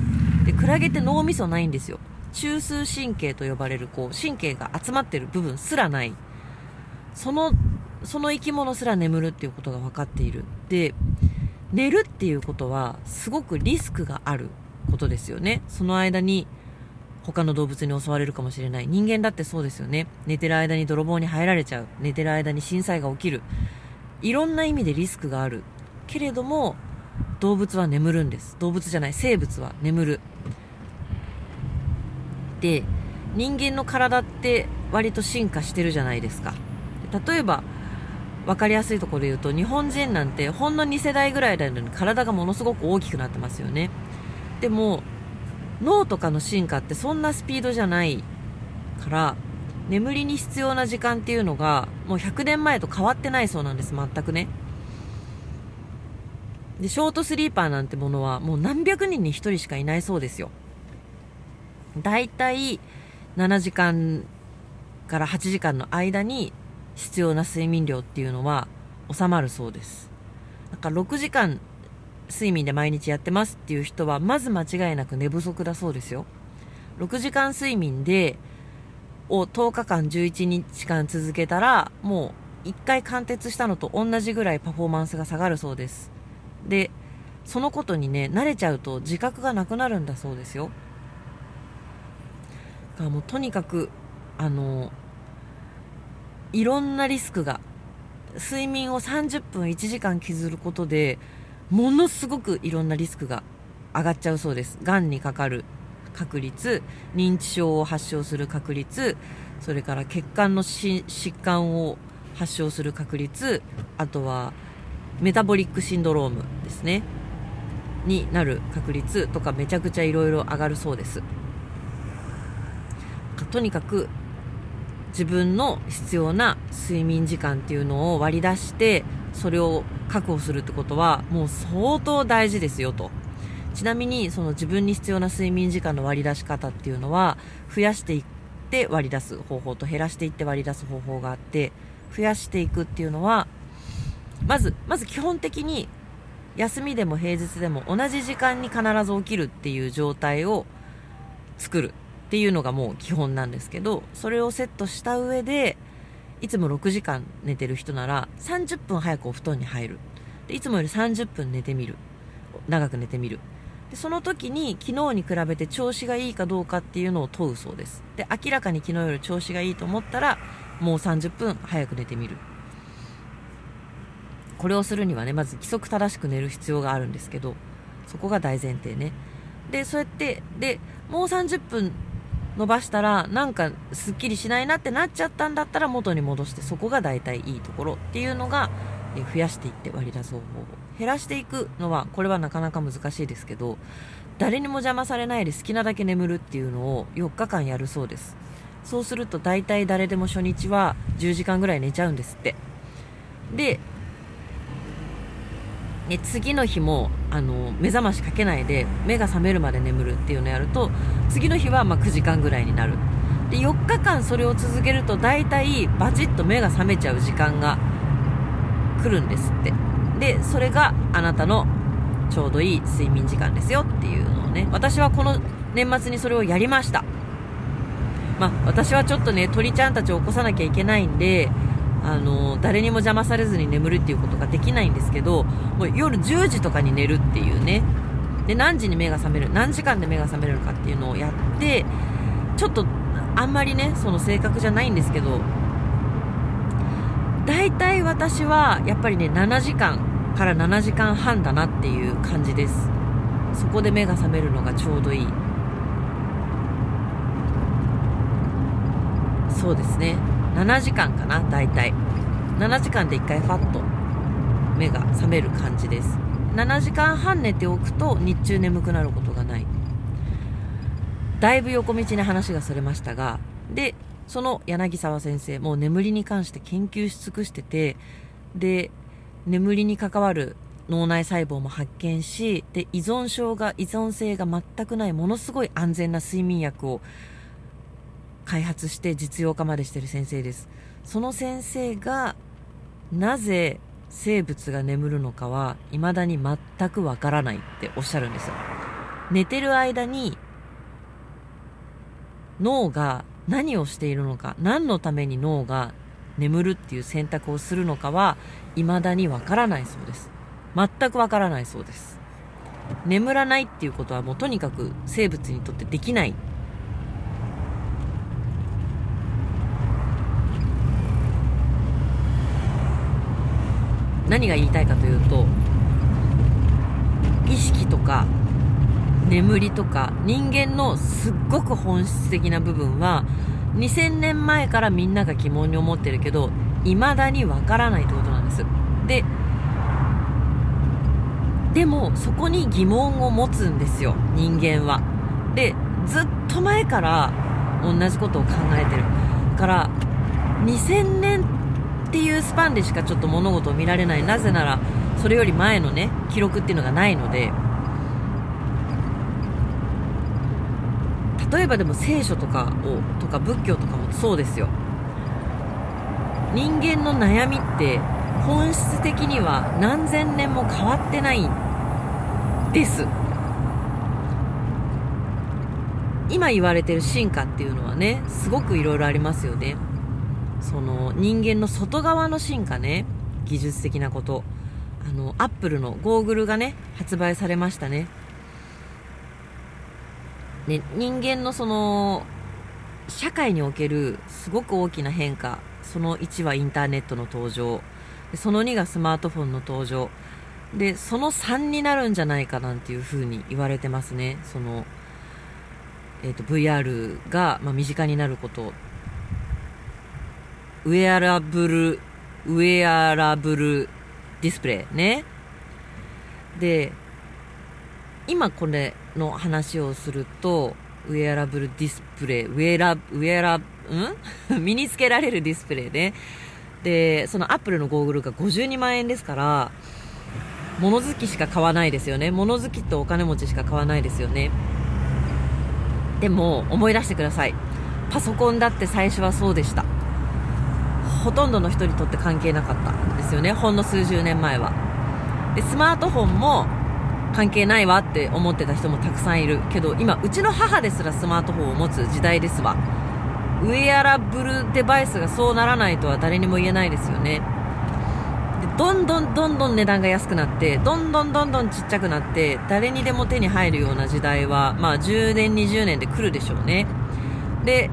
でクラゲって脳みそないんですよ。中枢神経と呼ばれるこう神経が集まってる部分すらない。そのその生き物すら眠るっていうことが分かっている。で寝るっていうことはすごくリスクがあることですよね。その間に他の動物に襲われるかもしれない。人間だってそうですよね。寝てる間に泥棒に入られちゃう。寝てる間に震災が起きる。いろんな意味でリスクがある。けれども動物は眠るんです。動物じゃない。生物は眠る。で人間の体って割と進化してるじゃないですか。例えば分かりやすいところで言うと日本人なんてほんの2世代ぐらいなのに体がものすごく大きくなってますよね。でも脳とかの進化ってそんなスピードじゃないから眠りに必要な時間っていうのがもう100年前と変わってないそうなんです全くね。でショートスリーパーなんてものはもう何百人に1人しかいないそうですよ。だいたい7時間から8時間の間に必要な睡眠量っていうのは収まるそうです。だから6時間睡眠で毎日やってますっていう人はまず間違いなく寝不足だそうですよ。6時間睡眠でを10日間11日間続けたらもう1回貫徹したのと同じぐらいパフォーマンスが下がるそうです。でそのことにね慣れちゃうと自覚がなくなるんだそうですよ。からもうとにかくあのいろんなリスクが睡眠を30分1時間削ることでものすごくいろんなリスクが上がっちゃうそうです。がんにかかる確率認知症を発症する確率それから血管の疾患を発症する確率あとはメタボリックシンドロームですね。になる確率とかめちゃくちゃいろいろ上がるそうです。とにかく自分の必要な睡眠時間っていうのを割り出してそれを確保するってことはもう相当大事ですよと。ちなみにその自分に必要な睡眠時間の割り出し方っていうのは増やしていって割り出す方法と減らしていって割り出す方法があって増やしていくっていうのはまずまず基本的に休みでも平日でも同じ時間に必ず起きるっていう状態を作る。っていうのがもう基本なんですけどそれをセットした上でいつも6時間寝てる人なら30分早くお布団に入る。でいつもより30分寝てみる。長く寝てみる。でその時に昨日に比べて調子がいいかどうかっていうのを問うそうです。で明らかに昨日より調子がいいと思ったらもう30分早く寝てみる。これをするにはねまず規則正しく寝る必要があるんですけどそこが大前提ね。でそうやってでもう30分伸ばしたらなんかすっきりしないなってなっちゃったんだったら元に戻してそこが大体いいところっていうのが増やしていって割り出す方法。減らしていくのはこれはなかなか難しいですけど誰にも邪魔されないで好きなだけ眠るっていうのを4日間やるそうです。そうすると大体誰でも初日は10時間ぐらい寝ちゃうんですって。でね、次の日もあの目覚ましかけないで目が覚めるまで眠るっていうのをやると次の日はま9時間ぐらいになる。で4日間それを続けると大体バチッと目が覚めちゃう時間が来るんですって。でそれがあなたのちょうどいい睡眠時間ですよっていうのをね私はこの年末にそれをやりました。まあ私はちょっとね鳥ちゃんたちを起こさなきゃいけないんであの誰にも邪魔されずに眠るっていうことができないんですけどもう夜10時とかに寝るっていうね。で何時に目が覚める何時間で目が覚めるのかっていうのをやってちょっとあんまりねその性格じゃないんですけど大体私はやっぱりね7時間から7時間半だなっていう感じです。そこで目が覚めるのがちょうどいい。そうですね。7時間かな大体。7時間で1回ファッと目が覚める感じです。7時間半寝ておくと日中眠くなることがない。だいぶ横道に話がそれましたがでその柳沢先生も眠りに関して研究し尽くしててで眠りに関わる脳内細胞も発見しで依存症が依存性が全くないものすごい安全な睡眠薬を開発して実用化までしてる先生です。その先生がなぜ生物が眠るのかは未だに全くわからないっておっしゃるんですよ。寝てる間に脳が何をしているのか何のために脳が眠るっていう選択をするのかは未だにわからないそうです。全くわからないそうです。眠らないっていうことはもうとにかく生物にとってできない。何が言いたいかというと意識とか眠りとか人間のすっごく本質的な部分は2000年前からみんなが疑問に思ってるけど未だにわからないってことなんです。ででもそこに疑問を持つんですよ人間は。でずっと前から同じことを考えてる。だから2000年っていうスパンでしかちょっと物事を見られないなぜならそれより前のね記録っていうのがないので例えばでも聖書とかをとか仏教とかもそうですよ。人間の悩みって本質的には何千年も変わってないんです。今言われてる進化っていうのはねすごくいろいろありますよね。その人間の外側の進化ね技術的なこと。あのアップルのゴーグルがね発売されましたね。ね人間のその社会におけるすごく大きな変化。その1はインターネットの登場。その2がスマートフォンの登場。でその3になるんじゃないかなんていうふうに言われてますね。その、えーと、と VR が、まあ、身近になること。ウェアラブル、ウェアラブルディスプレイね。で、今これの話をすると、ウェアラブルディスプレイ、ウェアラ、ウェアラ、ん？<laughs> 身につけられるディスプレイね。で、そのアップルのゴーグルが52万円ですから、物好きしか買わないですよね。物好きとお金持ちしか買わないですよね。でも、思い出してください。パソコンだって最初はそうでした。ほとんどの人にとって関係なかったんですよね。ほんの数十年前は。でスマートフォンも関係ないわって思ってた人もたくさんいるけど今うちの母ですらスマートフォンを持つ時代ですわ。ウェアラブルデバイスがそうならないとは誰にも言えないですよね。でどんどんどんどん値段が安くなってどんどんどんどんちっちゃくなって誰にでも手に入るような時代はまあ10年20年で来るでしょうね。で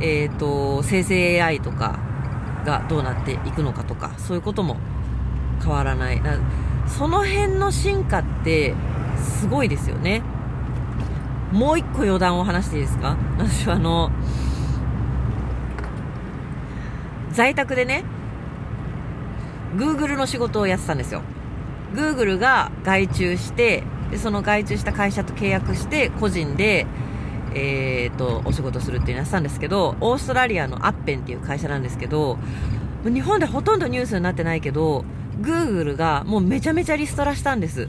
えっ、ー、と生成 AI とかがどうなっていくのかとかそういうことも変わらない。その辺の進化ってすごいですよね。もう一個余談を話していいですか？私はあの在宅でね Google の仕事をやってたんですよ。Google が外注してでその外注した会社と契約して個人で、えー、とお仕事するっていうのやったんですけどオーストラリアのアッペンっていう会社なんですけど日本でほとんどニュースになってないけど Google がもうめちゃめちゃリストラしたんです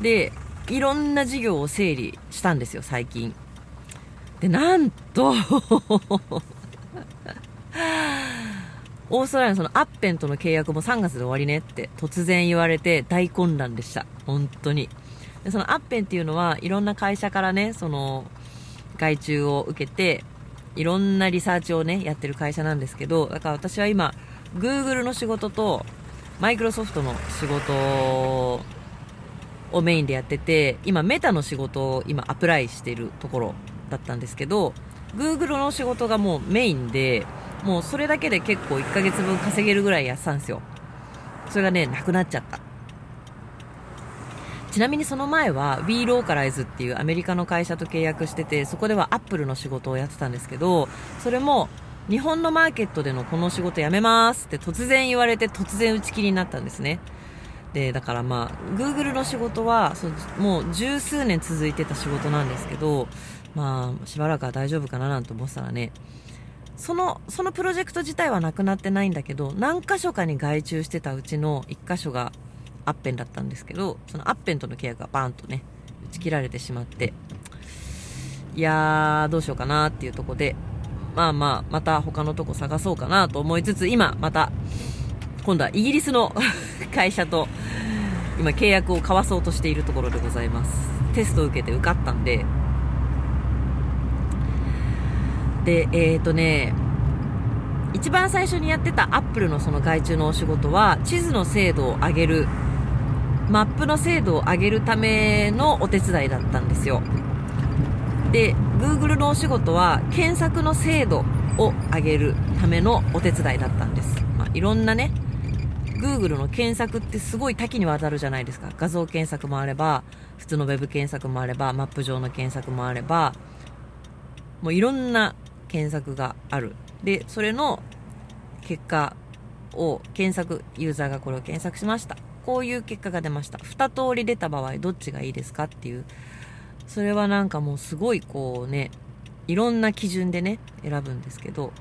でいろんな事業を整理したんですよ最近でなんとオーストラリアのそのアッペンとの契約も3月で終わりねって突然言われて大混乱でした。本当に。そのアッペンっていうのはいろんな会社からね、その外注を受けて、いろんなリサーチをね、やってる会社なんですけど、だから私は今、Google の仕事と、マイクロソフトの仕事をメインでやってて、今メタの仕事を今アプライしてるところだったんですけど、Google の仕事がもうメインで、もうそれだけで結構1ヶ月分稼げるぐらいやってたんですよ。それがね、なくなっちゃった。ちなみにその前は WeLocalize っていうアメリカの会社と契約してて、そこでは Apple の仕事をやってたんですけど、それも日本のマーケットでのこの仕事辞めますって突然言われて突然打ち切りになったんですね。で、だからまあ、Google の仕事は、そもう十数年続いてた仕事なんですけど、まあ、しばらくは大丈夫かななんて思ってたらね、その、そのプロジェクト自体はなくなってないんだけど、何箇所かに外注してたうちの1箇所がアッペンだったんですけど、そのアッペンとの契約がバーンとね、打ち切られてしまって、いやー、どうしようかなっていうとこで、まあまあ、また他のとこ探そうかなと思いつつ、今、また、今度はイギリスの <laughs> 会社と、今契約を交わそうとしているところでございます。テストを受けて受かったんで、で、えっ、ー、とね、一番最初にやってたアップルのその外注のお仕事は、地図の精度を上げる、マップの精度を上げるためのお手伝いだったんですよ。で、Google のお仕事は、検索の精度を上げるためのお手伝いだったんです。まあ、いろんなね、Google の検索ってすごい多岐にわたるじゃないですか。画像検索もあれば、普通の Web 検索もあれば、マップ上の検索もあれば、もういろんな検索がある。で、それの結果を検索、ユーザーがこれを検索しました。こういう結果が出ました。二通り出た場合、どっちがいいですかっていう。それはなんかもうすごいこうね、いろんな基準でね、選ぶんですけど、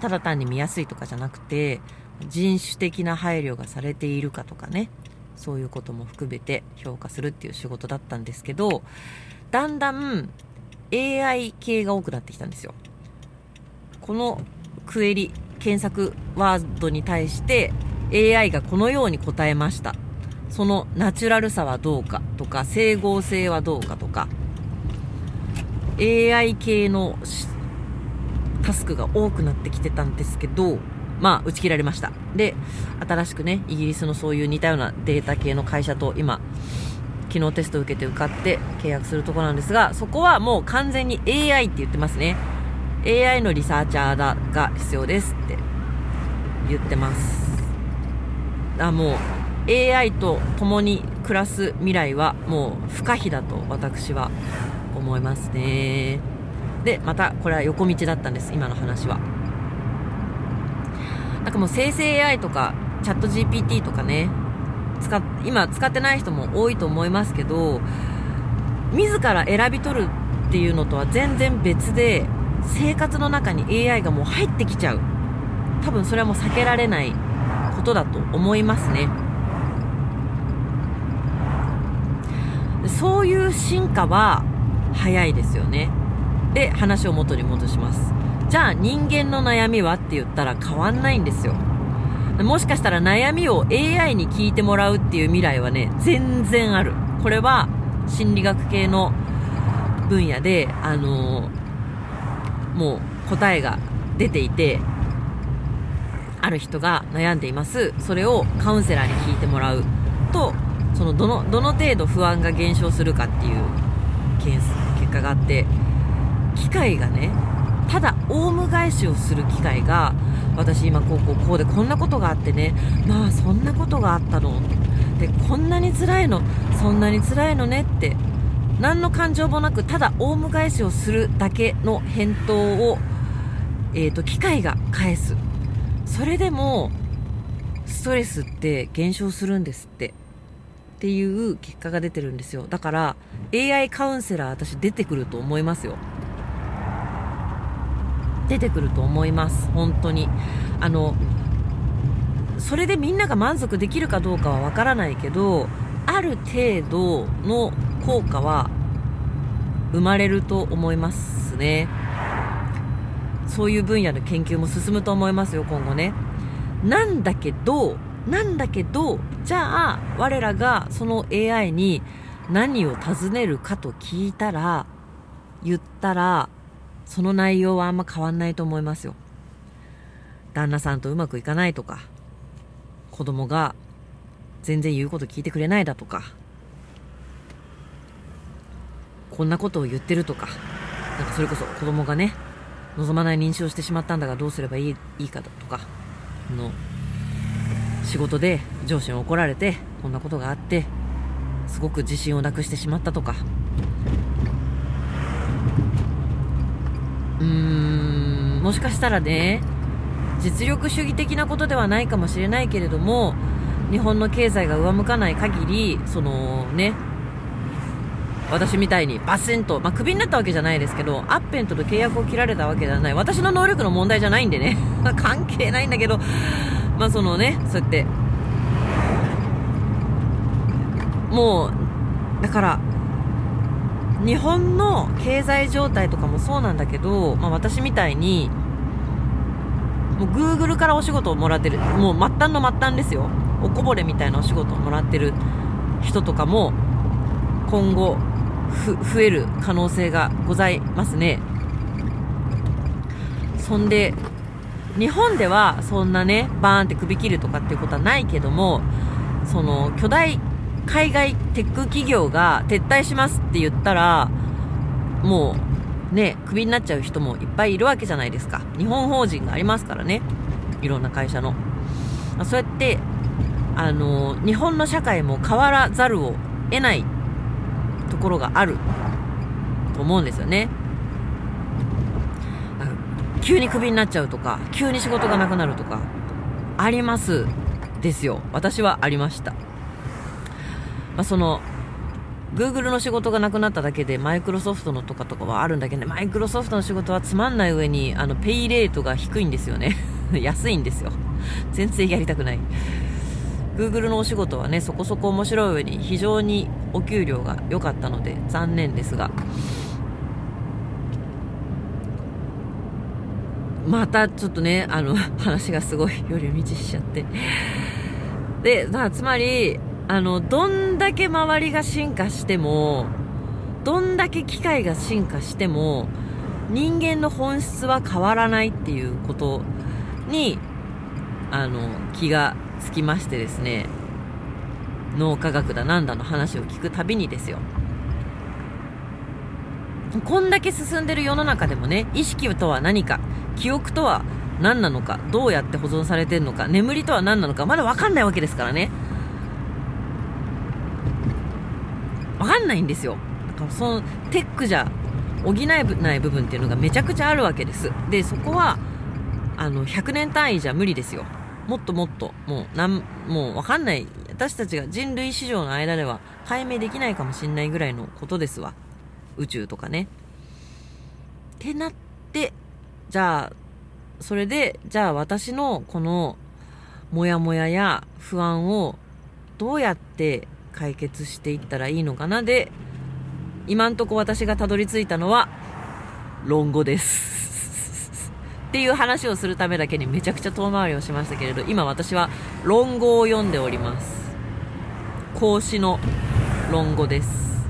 ただ単に見やすいとかじゃなくて、人種的な配慮がされているかとかね、そういうことも含めて評価するっていう仕事だったんですけど、だんだん AI 系が多くなってきたんですよ。このクエリ、検索ワードに対して AI がこのように答えました。そのナチュラルさはどうか？とか、整合性はどうかとか、AI 系のタスクが多くなってきてたんですけど、まあ、打ち切られました。で、新しくね、イギリスのそういう似たようなデータ系の会社と今、昨日テストを受けて受かって契約するとこなんですが、そこはもう完全に AI って言ってますね。AI のリサーチャーだが必要ですって言ってます。あ、もう AI と共に暮らす未来はもう不可避だと私は思いますね。で、またこれは横道だったんです、今の話は。なんかもう生成 AI とかチャット GPT とかね、使今使ってない人も多いと思いますけど自ら選び取るっていうのとは全然別で生活の中に AI がもう入ってきちゃう多分それはもう避けられないことだと思いますね。そういう進化は早いですよね。で話を元に戻します。じゃあ人間の悩みはって言ったら変わんないんですよ。もしかしたら悩みを AI に聞いてもらうっていう未来はね、全然ある。これは心理学系の分野で、あのー、もう答えが出ていて、ある人が悩んでいます。それをカウンセラーに聞いてもらう。と、そのどの、どの程度不安が減少するかっていう結果があって、機械がね、ただオウム返しをする機会が私今こうこうこうでこんなことがあってねまあそんなことがあったの。でこんなに辛いのそんなに辛いのねって何の感情もなくただオウム返しをするだけの返答を、えーと、機械が返す。それでもストレスって減少するんですって。っていう結果が出てるんですよ。だから AI カウンセラー私出てくると思いますよ。出てくると思います。本当に。あのそれでみんなが満足できるかどうかはわからないけどある程度の効果は生まれると思いますね。そういう分野の研究も進むと思いますよ今後ね。なんだけどなんだけどじゃあ我らがその AI に何を尋ねるかと聞いたら言ったらその内容はあんま変わんないと思いますよ。旦那さんとうまくいかないとか子供が全然言うこと聞いてくれないだとかこんなことを言ってるとかなんかそれこそ子供がね望まない認知をしてしまったんだがどうすればいいいいかとかの仕事で上司に怒られてこんなことがあってすごく自信をなくしてしまったとか。うーんもしかしたらね実力主義的なことではないかもしれないけれども日本の経済が上向かない限りそのね私みたいにバスンと、まあ、クビになったわけじゃないですけどアッペントと契約を切られたわけではない。私の能力の問題じゃないんでね。<laughs> 関係ないんだけど。まあそのねそうやって。もうだから日本の経済状態とかもそうなんだけど、まあ、私みたいにもう Google からお仕事をもらってる。もう末端の末端ですよ。おこぼれみたいなお仕事をもらってる人とかも今後増える可能性がございますね。そんで日本ではそんなねバーンって首切るとかっていうことはないけどもその巨大海外テック企業が撤退しますって言ったらもうねクビになっちゃう人もいっぱいいるわけじゃないですか。日本法人がありますからね。いろんな会社の。そうやってあの日本の社会も変わらざるを得ないころがあると思うんですよね。急にクビになっちゃうとか急に仕事がなくなるとかありますですよ。私はありました、まあ、その Google の仕事がなくなっただけでマイクロソフトのとかとかはあるんだけど、ね、マイクロソフトの仕事はつまんない上にあのペイレートが低いんですよね。<laughs> 安いんですよ。全然やりたくない。Google のお仕事はねそこそこ面白い上に非常にお給料が良かったので残念ですが。またちょっとねあの話がすごい寄り道しちゃって。でつまりあのどんだけ周りが進化してもどんだけ機械が進化しても人間の本質は変わらないっていうことにあの気がつきましてですね脳科学だなんだの話を聞くたびにですよ。こんだけ進んでる世の中でもね意識とは何か記憶とは何なのかどうやって保存されてるのか眠りとは何なのかまだ分かんないわけですからね。分かんないんですよ。だからそのテックじゃ補えない部分っていうのがめちゃくちゃあるわけです。でそこはあの100年単位じゃ無理ですよ。もっともっともうなんもう分かんない。私たちが人類史上の間では解明できないかもしれないぐらいのことですわ。宇宙とかね。ってなってじゃあそれでじゃあ私のこのモヤモヤや不安をどうやって解決していったらいいのかなで今んとこ私がたどり着いたのは論語です。っていう話をするためだけにめちゃくちゃ遠回りをしましたけれど今私は論語を読んでおります。孔子の論語です。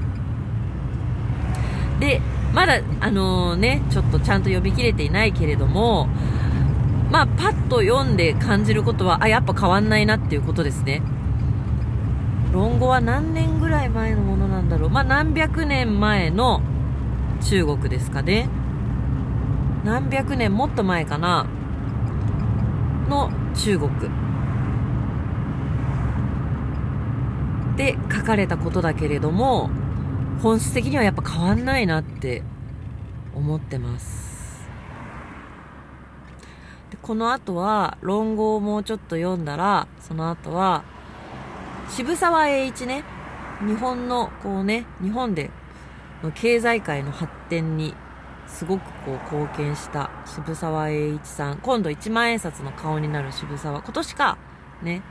でまだあのー、ねちょっとちゃんと読み切れていないけれどもまあパッと読んで感じることはあやっぱ変わんないなっていうことですね。論語は何年ぐらい前のものなんだろう。まあ何百年前の中国ですかね。何百年もっと前かな？の中国。で書かれたことだけれども本質的にはやっぱ変わんないなって思ってます。でこの後は論語をもうちょっと読んだらその後は渋沢栄一ね。日本のこうね日本での経済界の発展にすごくこう貢献した渋沢栄一さん。今度一万円札の顔になる渋沢。今年か。ね。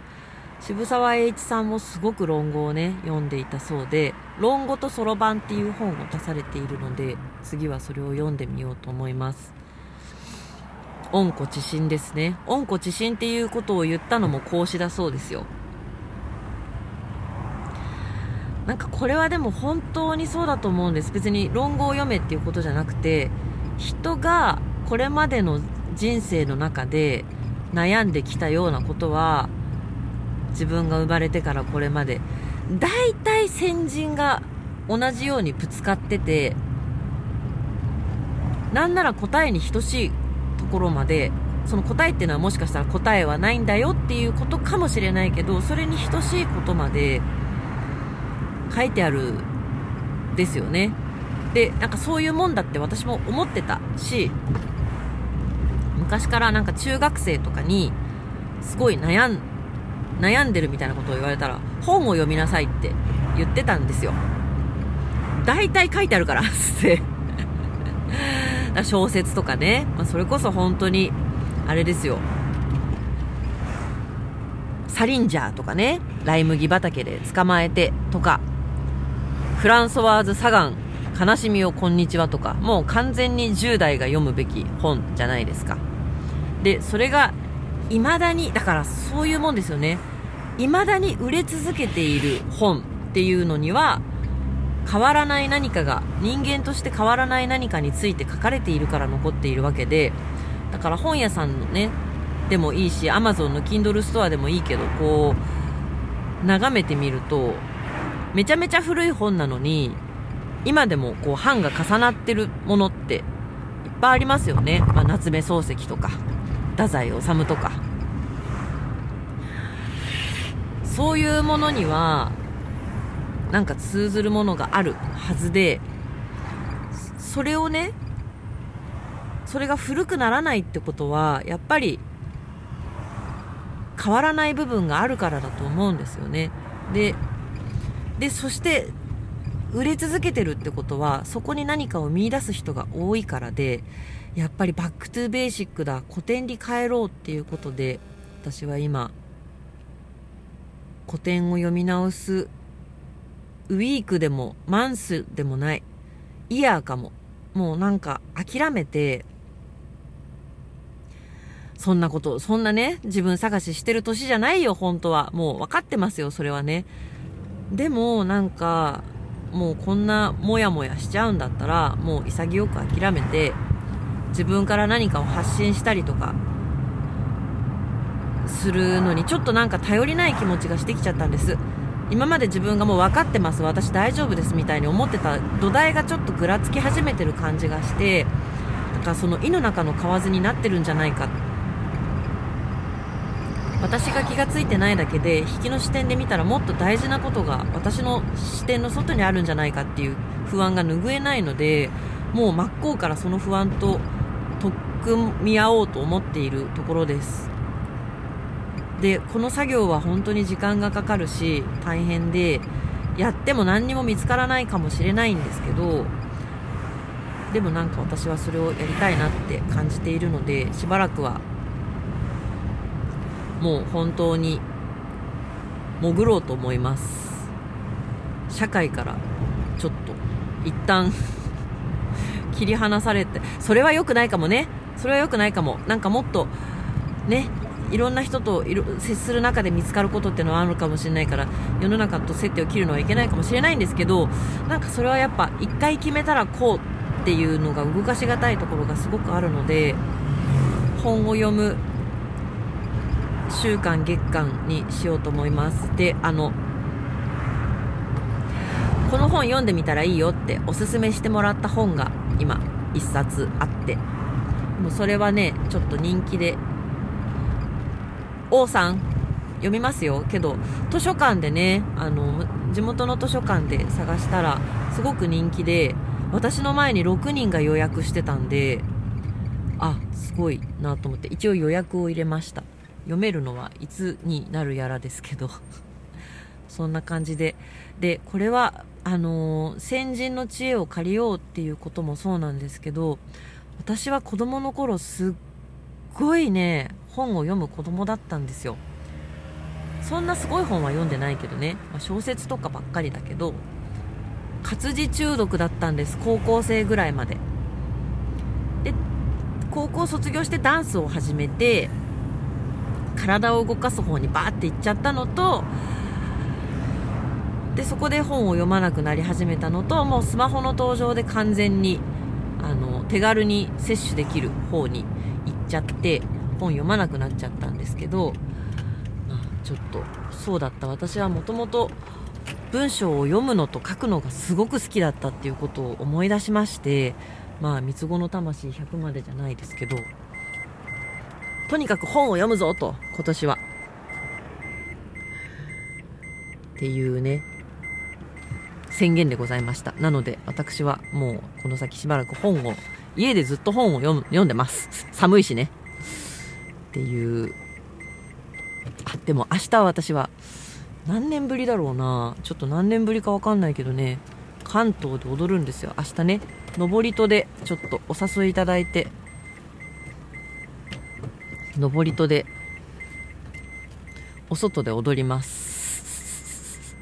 渋沢栄一さんもすごく論語をね読んでいたそうで「論語とそろばん」っていう本を出されているので次はそれを読んでみようと思います。温故知新ですね。温故知新っていうことを言ったのも孔子だそうですよ。なんかこれはでも本当にそうだと思うんです。別に論語を読めっていうことじゃなくて人がこれまでの人生の中で悩んできたようなことは自分が生まれてからこれまで。大体先人が同じようにぶつかっててなんなら答えに等しいところまでその答えっていうのはもしかしたら答えはないんだよっていうことかもしれないけどそれに等しいことまで書いてあるですよね。でなんかそういうもんだって私も思ってたし昔からなんか中学生とかにすごい悩ん悩んでるみたいなことを言われたら本を読みなさいって言ってたんですよ。大体書いてあるから <laughs> って。小説とかね、まあ、それこそ本当にあれですよ。サリンジャーとかね。ライ麦畑で捕まえてとか。フランソワーズ・サガン悲しみをこんにちはとかもう完全に10代が読むべき本じゃないですか。でそれが未だにだからそういうもんですよね。未だに売れ続けている本っていうのには変わらない何かが人間として変わらない何かについて書かれているから残っているわけでだから本屋さんのねでもいいし Amazon の Kindle ストアでもいいけどこう眺めてみるとめちゃめちゃ古い本なのに今でもこう版が重なってるものっていっぱいありますよね、まあ、夏目漱石とか太宰治とか。そういうものにはなんか通ずるものがあるはずでそれをねそれが古くならないってことはやっぱり変わらない部分があるからだと思うんですよね。ででそして売れ続けてるってことはそこに何かを見いだす人が多いからでやっぱり back to basic だ古典に帰ろうっていうことで私は今古典を読み直すウィークでもマンスでもないイヤーかももうなんか諦めてそんなことそんなね自分探ししてる年じゃないよ本当は。もう分かってますよそれはね。でもなんかもうこんなモヤモヤしちゃうんだったらもう潔く諦めて自分から何かを発信したりとかするのにちょっとなんか頼りない気持ちがしてきちゃったんです。今まで自分がもう分かってます私大丈夫ですみたいに思ってた土台がちょっとぐらつき始めてる感じがしてだからその胃の中の蛙になってるんじゃないか私が気が付いてないだけで引きの視点で見たらもっと大事なことが私の視点の外にあるんじゃないかっていう不安が拭えないのでもう真っ向からその不安と取っ組み合おうと思っているところです。でこの作業は本当に時間がかかるし大変でやっても何にも見つからないかもしれないんですけどでもなんか私はそれをやりたいなって感じているのでしばらくはもう本当に潜ろうと思います。社会からちょっと一旦 <laughs> 切り離されてそれは良くないかもね。それは良くないかも。なんかもっとねいろんな人と接する中で見つかることっていうのはあるかもしれないから世の中と接点を切るのはいけないかもしれないんですけどなんかそれはやっぱ一回決めたらこうっていうのが動かしがたいところがすごくあるので本を読む週間月間にしようと思います。であのこの本読んでみたらいいよっておすすめしてもらった本が今1冊あって。もうそれはねちょっと人気で。王さん読みますよ。けど図書館でねあの地元の図書館で探したらすごく人気で私の前に6人が予約してたんであすごいなと思って一応予約を入れました。読めるのはいつになるやらですけど <laughs> そんな感じで。でこれはあのー、先人の知恵を借りようっていうこともそうなんですけど私は子供の頃すっごいね本を読む子供だったんですよ。そんなすごい本は読んでないけどね、まあ、小説とかばっかりだけど活字中毒だったんです高校生ぐらいまで。で高校卒業してダンスを始めて体を動かす方にバーって行っちゃったのとでそこで本を読まなくなり始めたのともうスマホの登場で完全にあの手軽に摂取できる方に行っちゃって本読まなくなっちゃったんですけど、まあ、ちょっとそうだった。私はもともと文章を読むのと書くのがすごく好きだったっていうことを思い出しましてまあ三つ子の魂100までじゃないですけどとにかく本を読むぞと今年は。っていうね宣言でございました。なので私はもうこの先しばらく本を家でずっと本を読む読んでます。寒いしね。っていうあでも明日は私は何年ぶりだろうな。ちょっと何年ぶりか分かんないけどね。関東で踊るんですよ。明日ね登戸でちょっとお誘いいただいて登戸でお外で踊ります。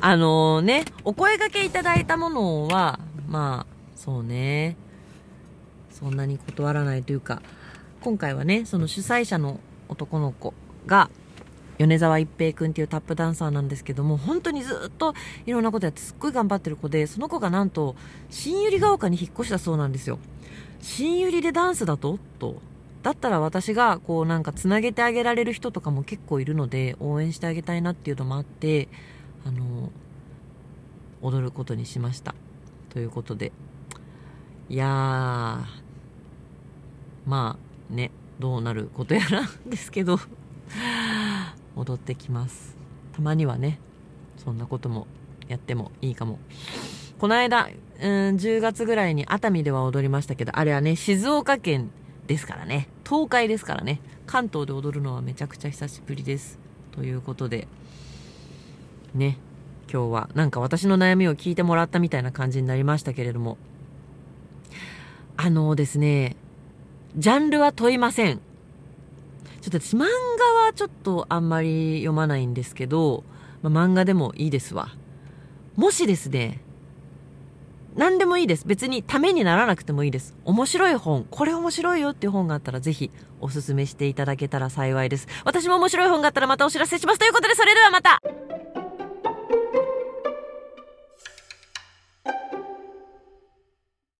あのねお声がけいただいたものはまあそうね。そんなに断らないというか今回はねその主催者の男の子が米沢一平君っていうタップダンサーなんですけども本当にずっといろんなことやってすっごい頑張ってる子でその子がなんと新百合ヶ丘に引っ越したそうなんですよ。新百合でダンスだと？とだったら私がこうなんかつなげてあげられる人とかも結構いるので応援してあげたいなっていうのもあってあの踊ることにしました。ということで。いやーまあねどうなることやらですけど踊ってきます。たまにはねそんなこともやってもいいかも。この間、うん、10月ぐらいに熱海では踊りましたけどあれはね静岡県ですからね。東海ですからね。関東で踊るのはめちゃくちゃ久しぶりです。ということで。ね。今日はなんか私の悩みを聞いてもらったみたいな感じになりましたけれども。あのですね。ジャンルは問いません。ちょっと私漫画はちょっとあんまり読まないんですけど、まあ、漫画でもいいですわ。もしですね、何でもいいです。別にためにならなくてもいいです。面白い本、これ面白いよっていう本があったらぜひおすすめしていただけたら幸いです。私も面白い本があったらまたお知らせします。ということでそれではまた